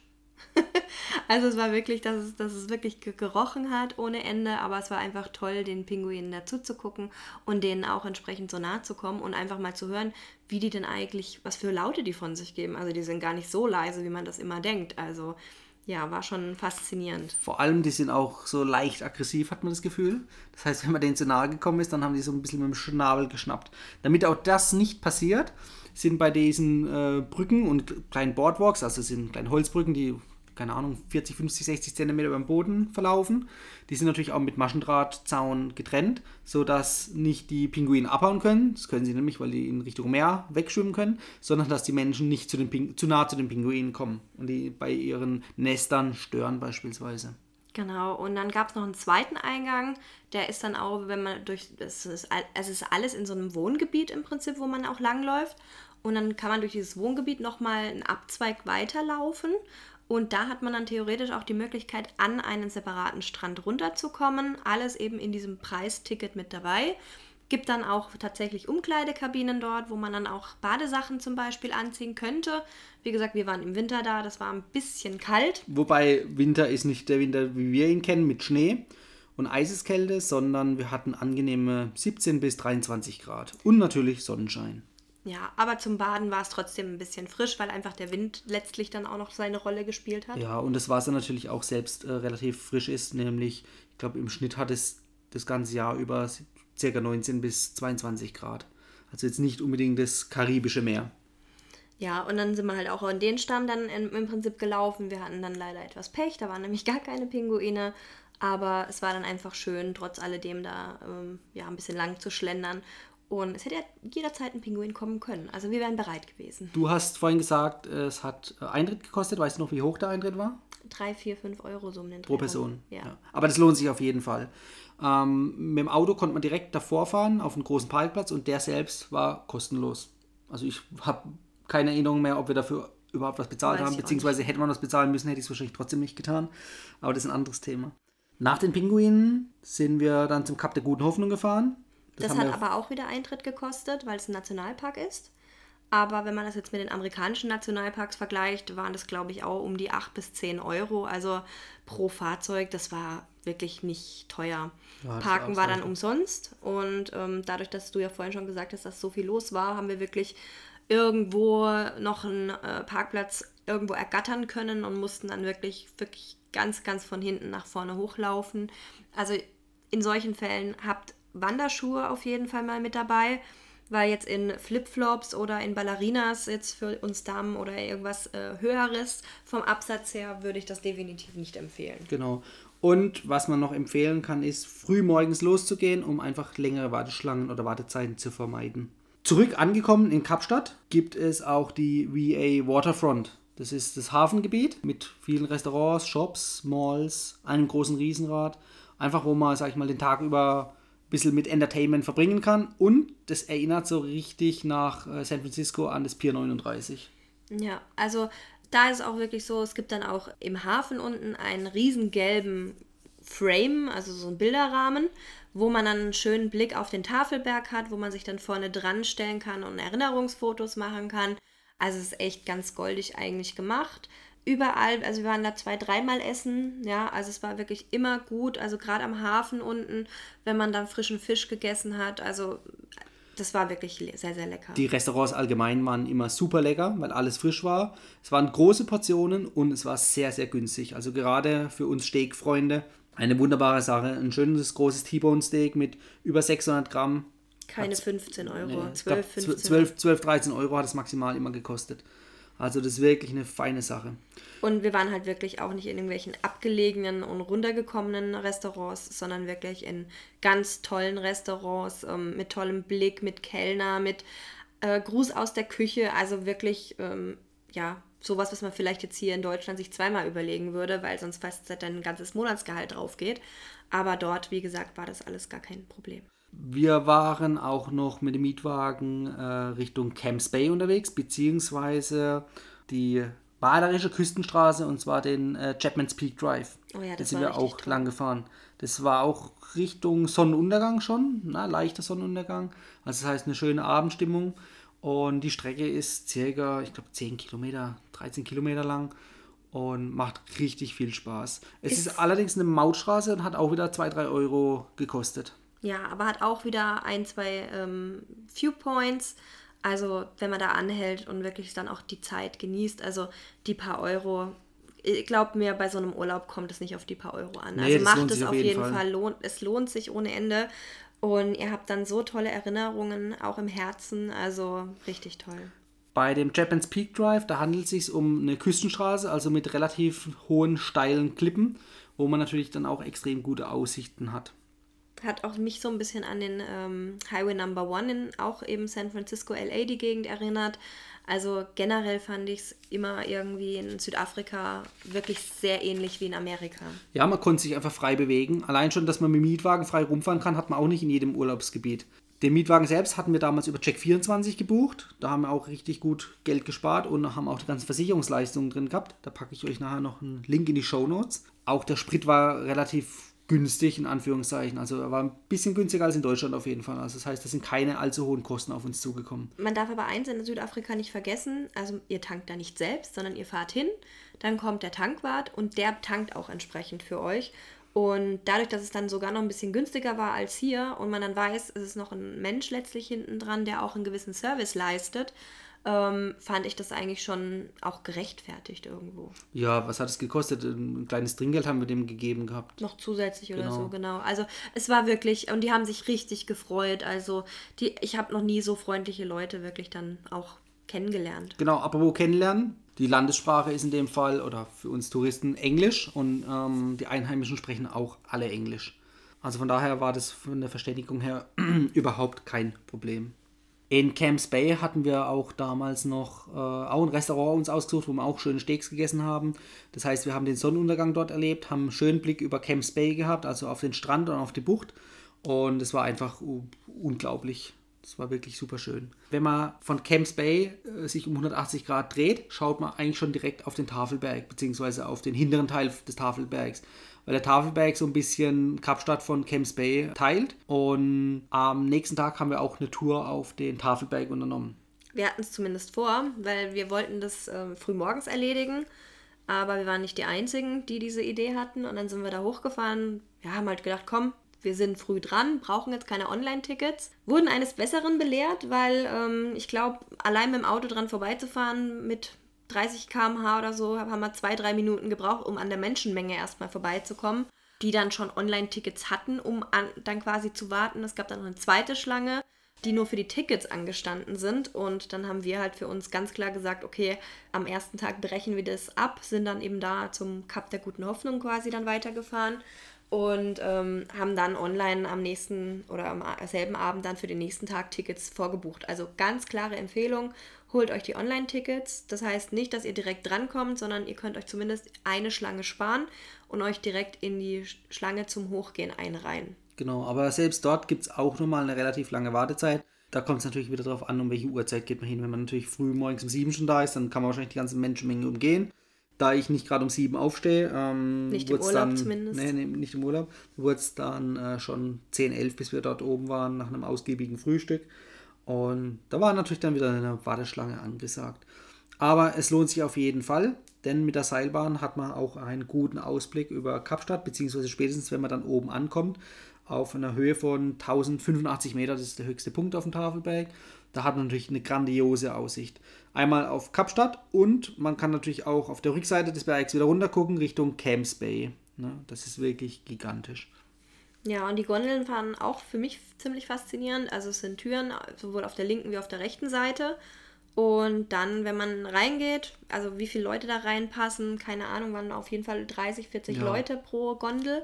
also es war wirklich, dass es, dass es wirklich gerochen hat ohne Ende, aber es war einfach toll, den Pinguinen dazu zu gucken und denen auch entsprechend so nah zu kommen und einfach mal zu hören, wie die denn eigentlich, was für Laute die von sich geben. Also die sind gar nicht so leise, wie man das immer denkt. Also ja, war schon faszinierend. Vor allem, die sind auch so leicht aggressiv, hat man das Gefühl. Das heißt, wenn man denen zu nahe gekommen ist, dann haben die so ein bisschen mit dem Schnabel geschnappt. Damit auch das nicht passiert, sind bei diesen äh, Brücken und kleinen Boardwalks, also sind kleine Holzbrücken, die keine Ahnung, 40, 50, 60 Zentimeter über dem Boden verlaufen. Die sind natürlich auch mit Maschendrahtzaun getrennt, sodass nicht die Pinguine abhauen können. Das können sie nämlich, weil die in Richtung Meer wegschwimmen können, sondern dass die Menschen nicht zu, den zu nah zu den Pinguinen kommen und die bei ihren Nestern stören beispielsweise. Genau, und dann gab es noch einen zweiten Eingang, der ist dann auch, wenn man durch, es ist, es ist alles in so einem Wohngebiet im Prinzip, wo man auch langläuft. Und dann kann man durch dieses Wohngebiet nochmal einen Abzweig weiterlaufen und da hat man dann theoretisch auch die Möglichkeit, an einen separaten Strand runterzukommen. Alles eben in diesem Preisticket mit dabei. Gibt dann auch tatsächlich Umkleidekabinen dort, wo man dann auch Badesachen zum Beispiel anziehen könnte. Wie gesagt, wir waren im Winter da, das war ein bisschen kalt. Wobei Winter ist nicht der Winter, wie wir ihn kennen, mit Schnee und Eiseskälte, sondern wir hatten angenehme 17 bis 23 Grad und natürlich Sonnenschein. Ja, aber zum Baden war es trotzdem ein bisschen frisch, weil einfach der Wind letztlich dann auch noch seine Rolle gespielt hat. Ja, und das Wasser natürlich auch selbst äh, relativ frisch ist, nämlich, ich glaube, im Schnitt hat es das ganze Jahr über ca. 19 bis 22 Grad. Also jetzt nicht unbedingt das karibische Meer. Ja, und dann sind wir halt auch an den Stamm dann im Prinzip gelaufen. Wir hatten dann leider etwas Pech, da waren nämlich gar keine Pinguine. Aber es war dann einfach schön, trotz alledem da ähm, ja, ein bisschen lang zu schlendern. Und es hätte ja jederzeit ein Pinguin kommen können. Also wir wären bereit gewesen. Du hast vorhin gesagt, es hat äh, Eintritt gekostet. Weißt du noch, wie hoch der Eintritt war? Drei, vier, fünf Euro so um den Dreh Pro Person. Ja. ja. Aber das lohnt sich auf jeden Fall. Ähm, mit dem Auto konnte man direkt davor fahren auf einen großen Parkplatz und der selbst war kostenlos. Also ich habe keine Erinnerung mehr, ob wir dafür überhaupt was bezahlt Weiß haben, beziehungsweise hätte man was bezahlen müssen, hätte ich es wahrscheinlich trotzdem nicht getan. Aber das ist ein anderes Thema. Nach den Pinguinen sind wir dann zum Kap der Guten Hoffnung gefahren. Das, das hat aber auch wieder Eintritt gekostet, weil es ein Nationalpark ist. Aber wenn man das jetzt mit den amerikanischen Nationalparks vergleicht, waren das, glaube ich, auch um die 8 bis 10 Euro. Also pro Fahrzeug, das war wirklich nicht teuer. Ja, Parken war, dann umsonst. Und ähm, dadurch, dass du ja vorhin schon gesagt hast, dass so viel los war, haben wir wirklich irgendwo noch einen äh, Parkplatz irgendwo ergattern können und mussten dann wirklich, wirklich ganz, ganz von hinten nach vorne hochlaufen. Also in solchen Fällen habt Wanderschuhe auf jeden Fall mal mit dabei, weil jetzt in Flipflops oder in Ballerinas jetzt für uns Damen oder irgendwas äh, Höheres vom Absatz her würde ich das definitiv nicht empfehlen. Genau. Und was man noch empfehlen kann, ist früh morgens loszugehen, um einfach längere Warteschlangen oder Wartezeiten zu vermeiden. Zurück angekommen in Kapstadt gibt es auch die VA Waterfront. Das ist das Hafengebiet mit vielen Restaurants, Shops, Malls, einem großen Riesenrad. Einfach, wo man, sag ich mal, den Tag über bisschen mit Entertainment verbringen kann. Und das erinnert so richtig nach äh, San Francisco an das Pier 39. Ja, also da ist es auch wirklich so, es gibt dann auch im Hafen unten einen riesen gelben Frame, also so einen Bilderrahmen, wo man dann einen schönen Blick auf den Tafelberg hat, wo man sich dann vorne dran stellen kann und Erinnerungsfotos machen kann. Also es ist echt ganz goldig eigentlich gemacht. Überall, also wir waren da zwei, dreimal essen, ja, also es war wirklich immer gut, also gerade am Hafen unten, wenn man dann frischen Fisch gegessen hat, also das war wirklich sehr, sehr lecker. Die Restaurants allgemein waren immer super lecker, weil alles frisch war. Es waren große Portionen und es war sehr, sehr günstig. Also gerade für uns Steak-Freunde eine wunderbare Sache. Ein schönes, großes T-Bone Steak mit über 600 Gramm. Keine 15 Euro, Nee, 12, 15 12, 12, 13 Euro hat es maximal immer gekostet. Also das ist wirklich eine feine Sache. Und wir waren halt wirklich auch nicht in irgendwelchen abgelegenen und runtergekommenen Restaurants, sondern wirklich in ganz tollen Restaurants ähm, mit tollem Blick, mit Kellner, mit äh, Gruß aus der Küche. Also wirklich, ähm, ja, sowas, was man vielleicht jetzt hier in Deutschland sich zweimal überlegen würde, weil sonst fast dann ein ganzes Monatsgehalt drauf geht. Aber dort, wie gesagt, war das alles gar kein Problem. Wir waren auch noch mit dem Mietwagen äh, Richtung Camps Bay unterwegs, beziehungsweise die Baderische Küstenstraße und zwar den äh, Chapman's Peak Drive. Oh ja, da das sind war wir auch toll. lang gefahren. Das war auch Richtung Sonnenuntergang schon, na, leichter Sonnenuntergang. Also das heißt eine schöne Abendstimmung. Und die Strecke ist circa, ich glaube, 10 Kilometer, 13 Kilometer lang und macht richtig viel Spaß. Es ist, Ist- allerdings eine Mautstraße und hat auch wieder 2, 3 Euro gekostet. Ja, aber hat auch wieder ein, zwei ähm, Viewpoints. Also wenn man da anhält und wirklich dann auch die Zeit genießt, also die paar Euro, ich glaube mir, bei so einem Urlaub kommt es nicht auf die paar Euro an. Nee, also macht es auf jeden jeden Fall. Fall. lohnt, es lohnt sich ohne Ende. Und ihr habt dann so tolle Erinnerungen, auch im Herzen. Also richtig toll. Bei dem Japan's Peak Drive, da handelt es sich um eine Küstenstraße, also mit relativ hohen, steilen Klippen, wo man natürlich dann auch extrem gute Aussichten hat. Hat auch mich so ein bisschen an den ähm, Highway Number One in auch eben San Francisco, LA, die Gegend erinnert. Also generell fand ich es immer irgendwie in Südafrika wirklich sehr ähnlich wie in Amerika. Ja, man konnte sich einfach frei bewegen. Allein schon, dass man mit dem Mietwagen frei rumfahren kann, hat man auch nicht in jedem Urlaubsgebiet. Den Mietwagen selbst hatten wir damals über Check24 gebucht. Da haben wir auch richtig gut Geld gespart und haben auch die ganzen Versicherungsleistungen drin gehabt. Da packe ich euch nachher noch einen Link in die Show Notes. Auch der Sprit war relativ günstig, in Anführungszeichen. Also er war ein bisschen günstiger als in Deutschland auf jeden Fall. Also das heißt, es sind keine allzu hohen Kosten auf uns zugekommen. Man darf aber eins in Südafrika nicht vergessen, also ihr tankt da nicht selbst, sondern ihr fahrt hin, dann kommt der Tankwart und der tankt auch entsprechend für euch. Und dadurch, dass es dann sogar noch ein bisschen günstiger war als hier und man dann weiß, es ist noch ein Mensch letztlich hinten dran, der auch einen gewissen Service leistet, ähm, fand ich das eigentlich schon auch gerechtfertigt irgendwo. Ja, was hat es gekostet? Ein kleines Trinkgeld haben wir dem gegeben gehabt. Noch zusätzlich oder Genau. so, genau. Also es war wirklich, und die haben sich richtig gefreut. Also die, ich habe noch nie so freundliche Leute wirklich dann auch kennengelernt. Genau, apropos kennenlernen. Die Landessprache ist in dem Fall, oder für uns Touristen, Englisch und ähm, die Einheimischen sprechen auch alle Englisch. Also von daher war das von der Verständigung her überhaupt kein Problem. In Camps Bay hatten wir auch damals noch äh, auch ein Restaurant uns ausgesucht, wo wir auch schöne Steaks gegessen haben. Das heißt, wir haben den Sonnenuntergang dort erlebt, haben einen schönen Blick über Camps Bay gehabt, also auf den Strand und auf die Bucht. Und es war einfach unglaublich. Es war wirklich super schön. Wenn man von Camps Bay äh, sich um 180 Grad dreht, schaut man eigentlich schon direkt auf den Tafelberg, beziehungsweise auf den hinteren Teil des Tafelbergs. Weil der Tafelberg so ein bisschen Kapstadt von Camps Bay teilt. Und am nächsten Tag haben wir auch eine Tour auf den Tafelberg unternommen. Wir hatten es zumindest vor, weil wir wollten das äh, frühmorgens erledigen. Aber wir waren nicht die Einzigen, die diese Idee hatten. Und dann sind wir da hochgefahren. Wir haben halt gedacht, komm, wir sind früh dran, brauchen jetzt keine Online-Tickets. Wurden eines Besseren belehrt, weil ähm, ich glaube, allein mit dem Auto dran vorbeizufahren mit 30 km/h oder so, haben wir zwei, drei Minuten gebraucht, um an der Menschenmenge erstmal vorbeizukommen, die dann schon Online-Tickets hatten, um an, dann quasi zu warten. Es gab dann noch eine zweite Schlange, die nur für die Tickets angestanden sind. Und dann haben wir halt für uns ganz klar gesagt, okay, am ersten Tag brechen wir das ab, sind dann eben da zum Kap der guten Hoffnung quasi dann weitergefahren und ähm, haben dann online am nächsten oder am selben Abend dann für den nächsten Tag Tickets vorgebucht. Also ganz klare Empfehlung, holt euch die Online-Tickets. Das heißt nicht, dass ihr direkt drankommt, sondern ihr könnt euch zumindest eine Schlange sparen und euch direkt in die Sch- Schlange zum Hochgehen einreihen. Genau, aber selbst dort gibt es auch nochmal eine relativ lange Wartezeit. Da kommt es natürlich wieder darauf an, um welche Uhrzeit geht man hin. Wenn man natürlich früh morgens um sieben schon da ist, dann kann man wahrscheinlich die ganze Menschenmenge umgehen. Da ich nicht gerade um sieben aufstehe, ähm, Nicht im Urlaub dann, zumindest. Nee, nee, nicht im Urlaub. Wurde es dann äh, schon 10, 11, bis wir dort oben waren, nach einem ausgiebigen Frühstück. Und da war natürlich dann wieder eine Warteschlange angesagt. Aber es lohnt sich auf jeden Fall, denn mit der Seilbahn hat man auch einen guten Ausblick über Kapstadt, beziehungsweise spätestens, wenn man dann oben ankommt, auf einer Höhe von 1085 Meter, das ist der höchste Punkt auf dem Tafelberg. Da hat man natürlich eine grandiose Aussicht. Einmal auf Kapstadt und man kann natürlich auch auf der Rückseite des Bergs wieder runter gucken Richtung Camps Bay. Ne? Das ist wirklich gigantisch. Ja, und die Gondeln waren auch für mich ziemlich faszinierend. Also es sind Türen sowohl auf der linken wie auf der rechten Seite. Und dann, wenn man reingeht, also wie viele Leute da reinpassen, keine Ahnung, waren auf jeden Fall 30, 40 ja. Leute pro Gondel.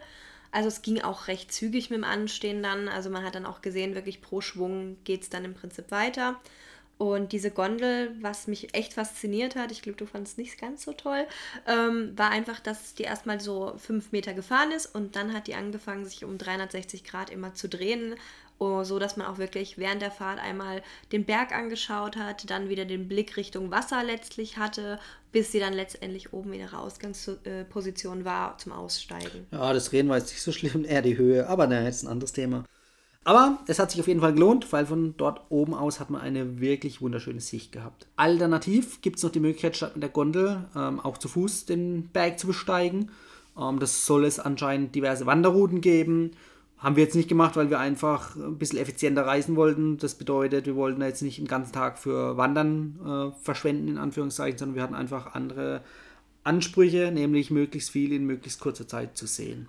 Also es ging auch recht zügig mit dem Anstehen dann. Also man hat dann auch gesehen, wirklich pro Schwung geht es dann im Prinzip weiter. Und diese Gondel, was mich echt fasziniert hat, ich glaube, du fandest es nicht ganz so toll, ähm, war einfach, dass die erstmal so fünf Meter gefahren ist und dann hat die angefangen, sich um 360 Grad immer zu drehen Oh, so dass man auch wirklich während der Fahrt einmal den Berg angeschaut hat, dann wieder den Blick Richtung Wasser letztlich hatte, bis sie dann letztendlich oben in ihrer Ausgangsposition war zum Aussteigen. Ja, das Reden war jetzt nicht so schlimm, eher die Höhe, aber naja, jetzt ein anderes Thema. Aber es hat sich auf jeden Fall gelohnt, weil von dort oben aus hat man eine wirklich wunderschöne Sicht gehabt. Alternativ gibt es noch die Möglichkeit, statt mit der Gondel ähm, auch zu Fuß den Berg zu besteigen. Ähm, das soll es anscheinend diverse Wanderrouten geben haben wir jetzt nicht gemacht, weil wir einfach ein bisschen effizienter reisen wollten. Das bedeutet, wir wollten jetzt nicht den ganzen Tag für Wandern äh, verschwenden, in Anführungszeichen, sondern wir hatten einfach andere Ansprüche, nämlich möglichst viel in möglichst kurzer Zeit zu sehen.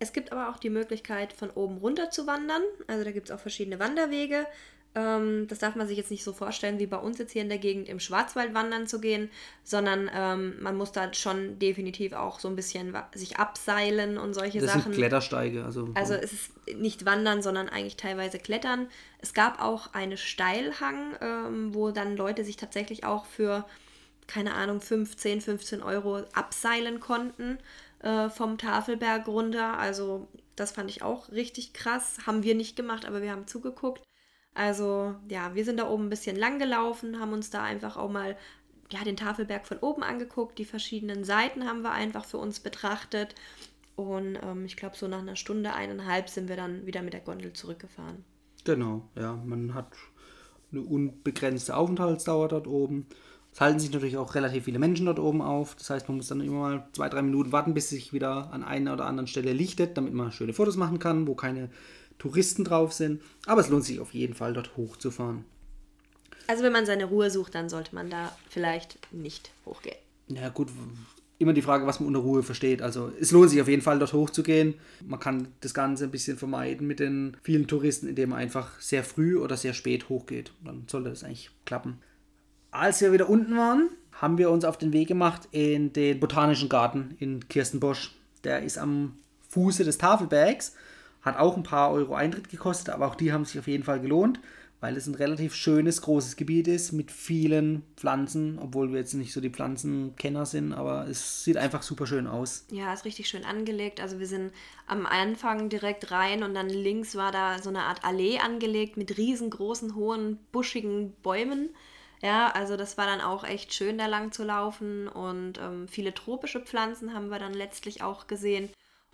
Es gibt aber auch die Möglichkeit, von oben runter zu wandern. Also da gibt es auch verschiedene Wanderwege. Ähm, das darf man sich jetzt nicht so vorstellen, wie bei uns jetzt hier in der Gegend im Schwarzwald wandern zu gehen, sondern ähm, man muss da schon definitiv auch so ein bisschen sich abseilen und solche das Sachen. Sind Klettersteige. Also, also es ist nicht wandern, sondern eigentlich teilweise klettern. Es gab auch eine Steilhang, ähm, wo dann Leute sich tatsächlich auch für, keine Ahnung, 15, 15 Euro abseilen konnten äh, vom Tafelberg runter. Also das fand ich auch richtig krass. Haben wir nicht gemacht, aber wir haben zugeguckt. Also ja, wir sind da oben ein bisschen lang gelaufen, haben uns da einfach auch mal ja, den Tafelberg von oben angeguckt. Die verschiedenen Seiten haben wir einfach für uns betrachtet. Und ähm, ich glaube, so nach einer Stunde, eineinhalb sind wir dann wieder mit der Gondel zurückgefahren. Genau, ja, man hat eine unbegrenzte Aufenthaltsdauer dort oben. Es halten sich natürlich auch relativ viele Menschen dort oben auf. Das heißt, man muss dann immer mal zwei, drei Minuten warten, bis es sich wieder an einer oder anderen Stelle lichtet, damit man schöne Fotos machen kann, wo keine Touristen drauf sind. Aber es lohnt sich auf jeden Fall, dort hochzufahren. Also wenn man seine Ruhe sucht, dann sollte man da vielleicht nicht hochgehen. Ja gut, immer die Frage, was man unter Ruhe versteht. Also es lohnt sich auf jeden Fall, dort hochzugehen. Man kann das Ganze ein bisschen vermeiden mit den vielen Touristen, indem man einfach sehr früh oder sehr spät hochgeht. Dann sollte das eigentlich klappen. Als wir wieder unten waren, haben wir uns auf den Weg gemacht in den Botanischen Garten in Kirstenbosch. Der ist am Fuße des Tafelbergs hat auch ein paar Euro Eintritt gekostet, aber auch die haben sich auf jeden Fall gelohnt, weil es ein relativ schönes, großes Gebiet ist mit vielen Pflanzen, obwohl wir jetzt nicht so die Pflanzenkenner sind, aber es sieht einfach super schön aus. Ja, ist richtig schön angelegt. Also wir sind am Anfang direkt rein und dann links war da so eine Art Allee angelegt mit riesengroßen, hohen, buschigen Bäumen. Ja, also das war dann auch echt schön, da lang zu laufen und ähm, viele tropische Pflanzen haben wir dann letztlich auch gesehen.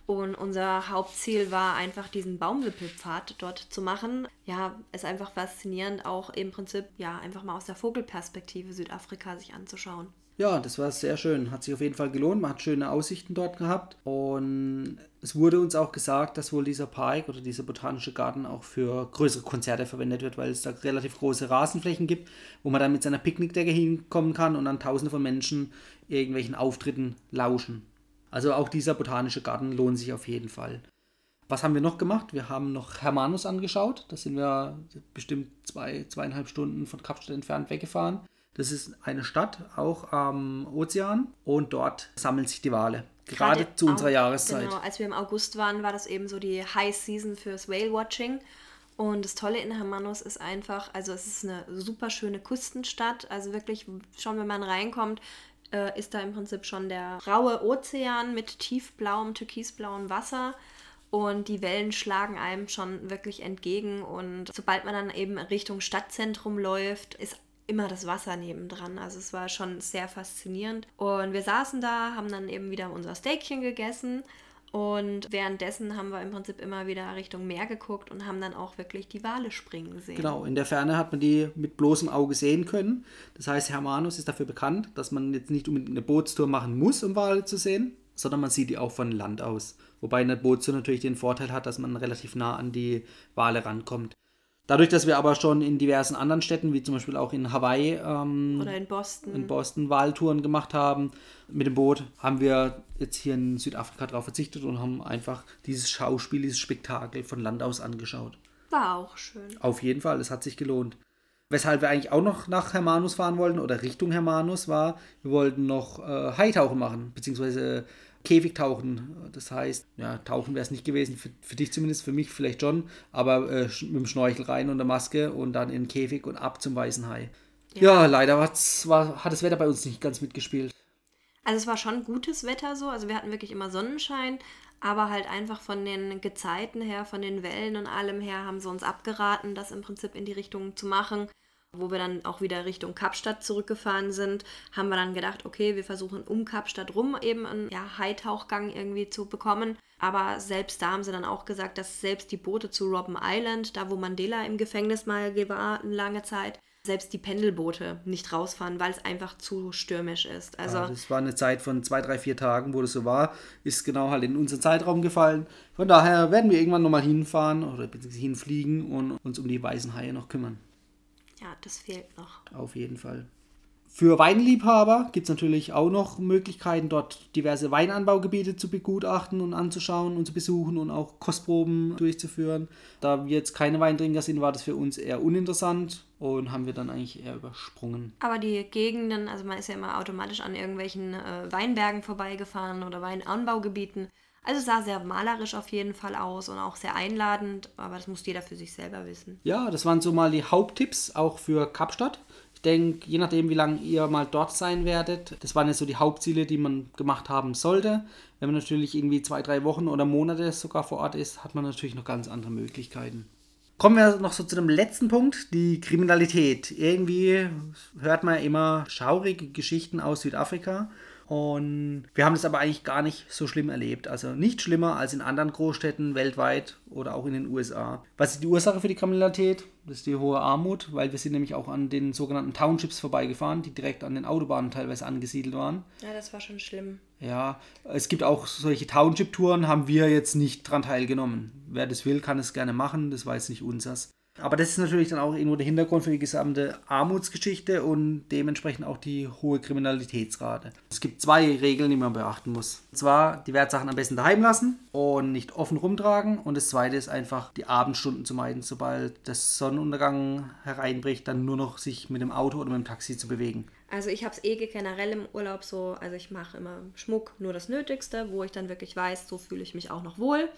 Und unser Hauptziel war einfach diesen Baumwippelpfad dort zu machen. Ja, ist einfach faszinierend, auch im Prinzip, ja, einfach mal aus der Vogelperspektive Südafrika sich anzuschauen. Ja, das war sehr schön. Hat sich auf jeden Fall gelohnt. Man hat schöne Aussichten dort gehabt. Und es wurde uns auch gesagt, dass wohl dieser Park oder dieser botanische Garten auch für größere Konzerte verwendet wird, weil es da relativ große Rasenflächen gibt, wo man dann mit seiner Picknickdecke hinkommen kann und dann tausende von Menschen irgendwelchen Auftritten lauschen. Also auch dieser botanische Garten lohnt sich auf jeden Fall. Was haben wir noch gemacht? Wir haben noch Hermanus angeschaut. Da sind wir bestimmt zwei, zweieinhalb Stunden von Kapstadt entfernt weggefahren. Das ist eine Stadt, auch am Ozean. Und dort sammeln sich die Wale. Gerade, Gerade zu unserer Jahreszeit. Genau, als wir im August waren, war das eben so die High Season fürs Whale Watching. Und das Tolle in Hermanus ist einfach, also es ist eine super schöne Küstenstadt. Also wirklich, schon wenn man reinkommt, äh, ist da im Prinzip schon der raue Ozean mit tiefblauem, türkisblauem Wasser. Und die Wellen schlagen einem schon wirklich entgegen. Und sobald man dann eben Richtung Stadtzentrum läuft, ist immer das Wasser nebendran. Also es war schon sehr faszinierend. Und wir saßen da, haben dann eben wieder unser Steakchen gegessen Und währenddessen haben wir im Prinzip immer wieder Richtung Meer geguckt und haben dann auch wirklich die Wale springen gesehen. Genau, in der Ferne hat man die mit bloßem Auge sehen können. Das heißt, Hermanus ist dafür bekannt, dass man jetzt nicht unbedingt eine Bootstour machen muss, um Wale zu sehen, sondern man sieht die auch von Land aus. Wobei eine Bootstour natürlich den Vorteil hat, dass man relativ nah an die Wale rankommt. Dadurch, dass wir aber schon in diversen anderen Städten, wie zum Beispiel auch in Hawaii ähm, oder in Boston, in Boston Wahltouren gemacht haben mit dem Boot, haben wir jetzt hier in Südafrika darauf verzichtet und haben einfach dieses Schauspiel, dieses Spektakel von Land aus angeschaut. War auch schön. Auf jeden Fall, es hat sich gelohnt. Weshalb wir eigentlich auch noch nach Hermanus fahren wollten oder Richtung Hermanus war, wir wollten noch äh, Haitauchen machen, beziehungsweise Käfigtauchen. Das heißt, ja, tauchen wäre es nicht gewesen, für, für, dich zumindest, für mich vielleicht schon, aber äh, mit dem Schnorchel rein und der Maske und dann in den Käfig und ab zum weißen Hai. Ja, ja leider war, hat das Wetter bei uns nicht ganz mitgespielt. Also es war schon gutes Wetter so, also wir hatten wirklich immer Sonnenschein, aber halt einfach von den Gezeiten her, von den Wellen und allem her haben sie uns abgeraten, das im Prinzip in die Richtung zu machen wo wir dann auch wieder Richtung Kapstadt zurückgefahren sind, haben wir dann gedacht, okay, wir versuchen um Kapstadt rum eben einen ja, Hightauchgang irgendwie zu bekommen. Aber selbst da haben sie dann auch gesagt, dass selbst die Boote zu Robben Island, da wo Mandela im Gefängnis mal war, eine lange Zeit, selbst die Pendelboote nicht rausfahren, weil es einfach zu stürmisch ist. Also ja, das war eine Zeit von zwei, drei, vier Tagen, wo das so war, ist genau halt in unseren Zeitraum gefallen. Von daher werden wir irgendwann nochmal hinfahren oder beziehungsweise hinfliegen und uns um die weißen Haie noch kümmern. Ja, das fehlt noch. Auf jeden Fall. Für Weinliebhaber gibt es natürlich auch noch Möglichkeiten, dort diverse Weinanbaugebiete zu begutachten und anzuschauen und zu besuchen und auch Kostproben durchzuführen. Da wir jetzt keine Weintrinker sind, war das für uns eher uninteressant und haben wir dann eigentlich eher übersprungen. Aber die Gegenden, also man ist ja immer automatisch an irgendwelchen äh, Weinbergen vorbeigefahren oder Weinanbaugebieten. Also es sah sehr malerisch auf jeden Fall aus und auch sehr einladend, aber das muss jeder für sich selber wissen. Ja, das waren so mal die Haupttipps auch für Kapstadt. Ich denke, je nachdem, wie lange ihr mal dort sein werdet, das waren jetzt so die Hauptziele, die man gemacht haben sollte. Wenn man natürlich irgendwie zwei, drei Wochen oder Monate sogar vor Ort ist, hat man natürlich noch ganz andere Möglichkeiten. Kommen wir noch so zu dem letzten Punkt, die Kriminalität. Irgendwie hört man immer schaurige Geschichten aus Südafrika. Und wir haben das aber eigentlich gar nicht so schlimm erlebt. Also nicht schlimmer als in anderen Großstädten weltweit oder auch in den USA. Was ist die Ursache für die Kriminalität? Das ist die hohe Armut, weil wir sind nämlich auch an den sogenannten Townships vorbeigefahren, die direkt an den Autobahnen teilweise angesiedelt waren. Ja, das war schon schlimm. Ja, es gibt auch solche Township-Touren, haben wir jetzt nicht dran teilgenommen. Wer das will, kann es gerne machen, das war jetzt nicht unseres. Aber das ist natürlich dann auch irgendwo der Hintergrund für die gesamte Armutsgeschichte und dementsprechend auch die hohe Kriminalitätsrate. Es gibt zwei Regeln, die man beachten muss. Und zwar die Wertsachen am besten daheim lassen und nicht offen rumtragen. Und das zweite ist einfach die Abendstunden zu meiden, sobald der Sonnenuntergang hereinbricht, dann nur noch sich mit dem Auto oder mit dem Taxi zu bewegen. Also ich habe es eh generell im Urlaub so, also ich mache immer Schmuck, nur das Nötigste, wo ich dann wirklich weiß, so fühle ich mich auch noch wohl.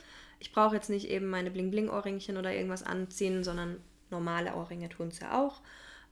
Ich brauche jetzt nicht eben meine Bling-Bling-Ohrringchen oder irgendwas anziehen, sondern normale Ohrringe tun es ja auch.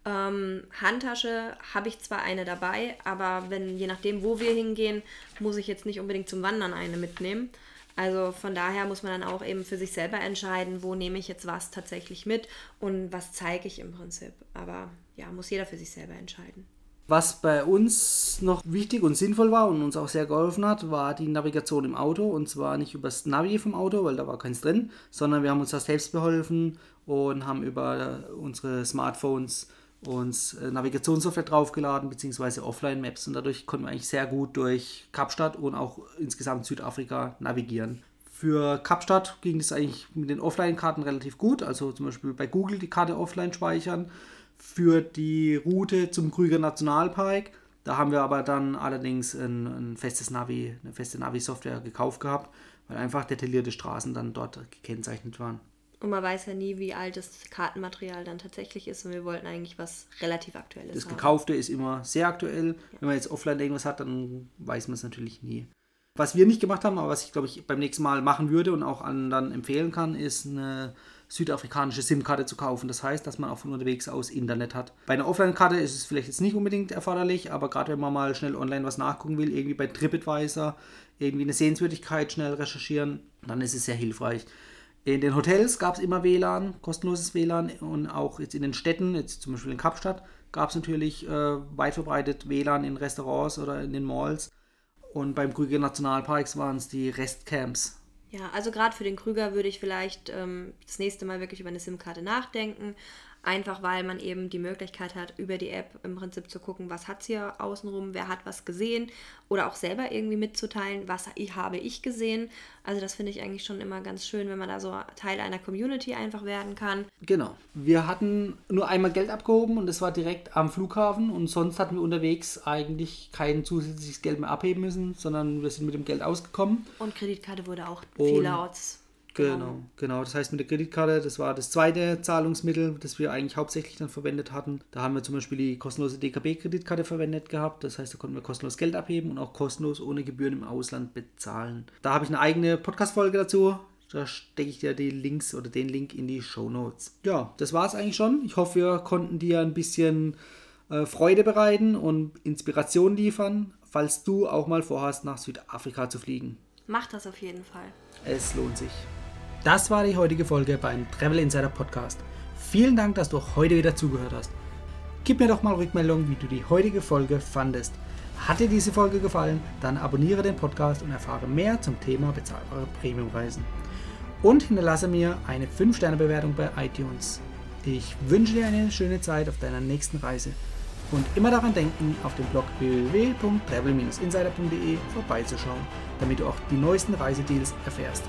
Ähm, Handtasche habe ich zwar eine dabei, aber wenn je nachdem, wo wir hingehen, muss ich jetzt nicht unbedingt zum Wandern eine mitnehmen. Also von daher muss man dann auch eben für sich selber entscheiden, wo nehme ich jetzt was tatsächlich mit und was zeige ich im Prinzip. Aber ja, muss jeder für sich selber entscheiden. Was bei uns noch wichtig und sinnvoll war und uns auch sehr geholfen hat, war die Navigation im Auto. Und zwar nicht über das Navi vom Auto, weil da war keins drin, sondern wir haben uns das selbst beholfen und haben über unsere Smartphones uns äh, Navigationssoftware draufgeladen, beziehungsweise Offline-Maps. Und dadurch konnten wir eigentlich sehr gut durch Kapstadt und auch insgesamt Südafrika navigieren. Für Kapstadt ging es eigentlich mit den Offline-Karten relativ gut. Also zum Beispiel bei Google die Karte offline speichern für die Route zum Krüger Nationalpark. Da haben wir aber dann allerdings ein, ein festes Navi, eine feste Navi-Software gekauft gehabt, weil einfach detaillierte Straßen dann dort gekennzeichnet waren. Und man weiß ja nie, wie alt das Kartenmaterial dann tatsächlich ist und wir wollten eigentlich was relativ Aktuelles Das haben. Gekaufte ist immer sehr aktuell. Ja. Wenn man jetzt offline irgendwas hat, dann weiß man es natürlich nie. Was wir nicht gemacht haben, aber was ich glaube ich beim nächsten Mal machen würde und auch anderen empfehlen kann, ist eine südafrikanische SIM-Karte zu kaufen. Das heißt, dass man auch von unterwegs aus Internet hat. Bei einer Offline-Karte ist es vielleicht jetzt nicht unbedingt erforderlich, aber gerade wenn man mal schnell online was nachgucken will, irgendwie bei TripAdvisor, irgendwie eine Sehenswürdigkeit schnell recherchieren, dann ist es sehr hilfreich. In den Hotels gab es immer WLAN, kostenloses WLAN und auch jetzt in den Städten, jetzt zum Beispiel in Kapstadt, gab es natürlich äh, weit verbreitet WLAN in Restaurants oder in den Malls. Und beim Krüger Nationalparks waren es die Restcamps. Ja, also gerade für den Krüger würde ich vielleicht ähm, das nächste Mal wirklich über eine SIM-Karte nachdenken. Einfach weil man eben die Möglichkeit hat, über die App im Prinzip zu gucken, was hat es hier außenrum, wer hat was gesehen oder auch selber irgendwie mitzuteilen, was habe ich gesehen. Also das finde ich eigentlich schon immer ganz schön, wenn man da so Teil einer Community einfach werden kann. Genau. Wir hatten nur einmal Geld abgehoben und das war direkt am Flughafen und sonst hatten wir unterwegs eigentlich kein zusätzliches Geld mehr abheben müssen, sondern wir sind mit dem Geld ausgekommen. Und Kreditkarte wurde auch Und- vielerorts Genau, genau. Das heißt mit der Kreditkarte, das war das zweite Zahlungsmittel, das wir eigentlich hauptsächlich dann verwendet hatten. Da haben wir zum Beispiel die kostenlose DKB-Kreditkarte verwendet gehabt. Das heißt, da konnten wir kostenlos Geld abheben und auch kostenlos ohne Gebühren im Ausland bezahlen. Da habe ich eine eigene Podcast-Folge dazu. Da stecke ich dir die Links oder den Link in die Show Notes. Ja, das war es eigentlich schon. Ich hoffe, wir konnten dir ein bisschen äh, Freude bereiten und Inspiration liefern, falls du auch mal vorhast, nach Südafrika zu fliegen. Macht das auf jeden Fall. Es lohnt sich. Das war die heutige Folge beim Travel Insider Podcast. Vielen Dank, dass du heute wieder zugehört hast. Gib mir doch mal Rückmeldung, wie du die heutige Folge fandest. Hat dir diese Folge gefallen, dann abonniere den Podcast und erfahre mehr zum Thema bezahlbare Premiumreisen. Und hinterlasse mir eine 5-Sterne-Bewertung bei iTunes. Ich wünsche dir eine schöne Zeit auf deiner nächsten Reise. Und immer daran denken, auf dem Blog www.travel-insider.de vorbeizuschauen, damit du auch die neuesten Reisedeals erfährst.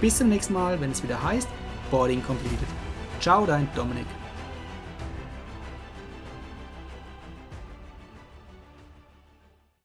Bis zum nächsten Mal, wenn es wieder heißt Boarding Completed. Ciao, dein Dominik.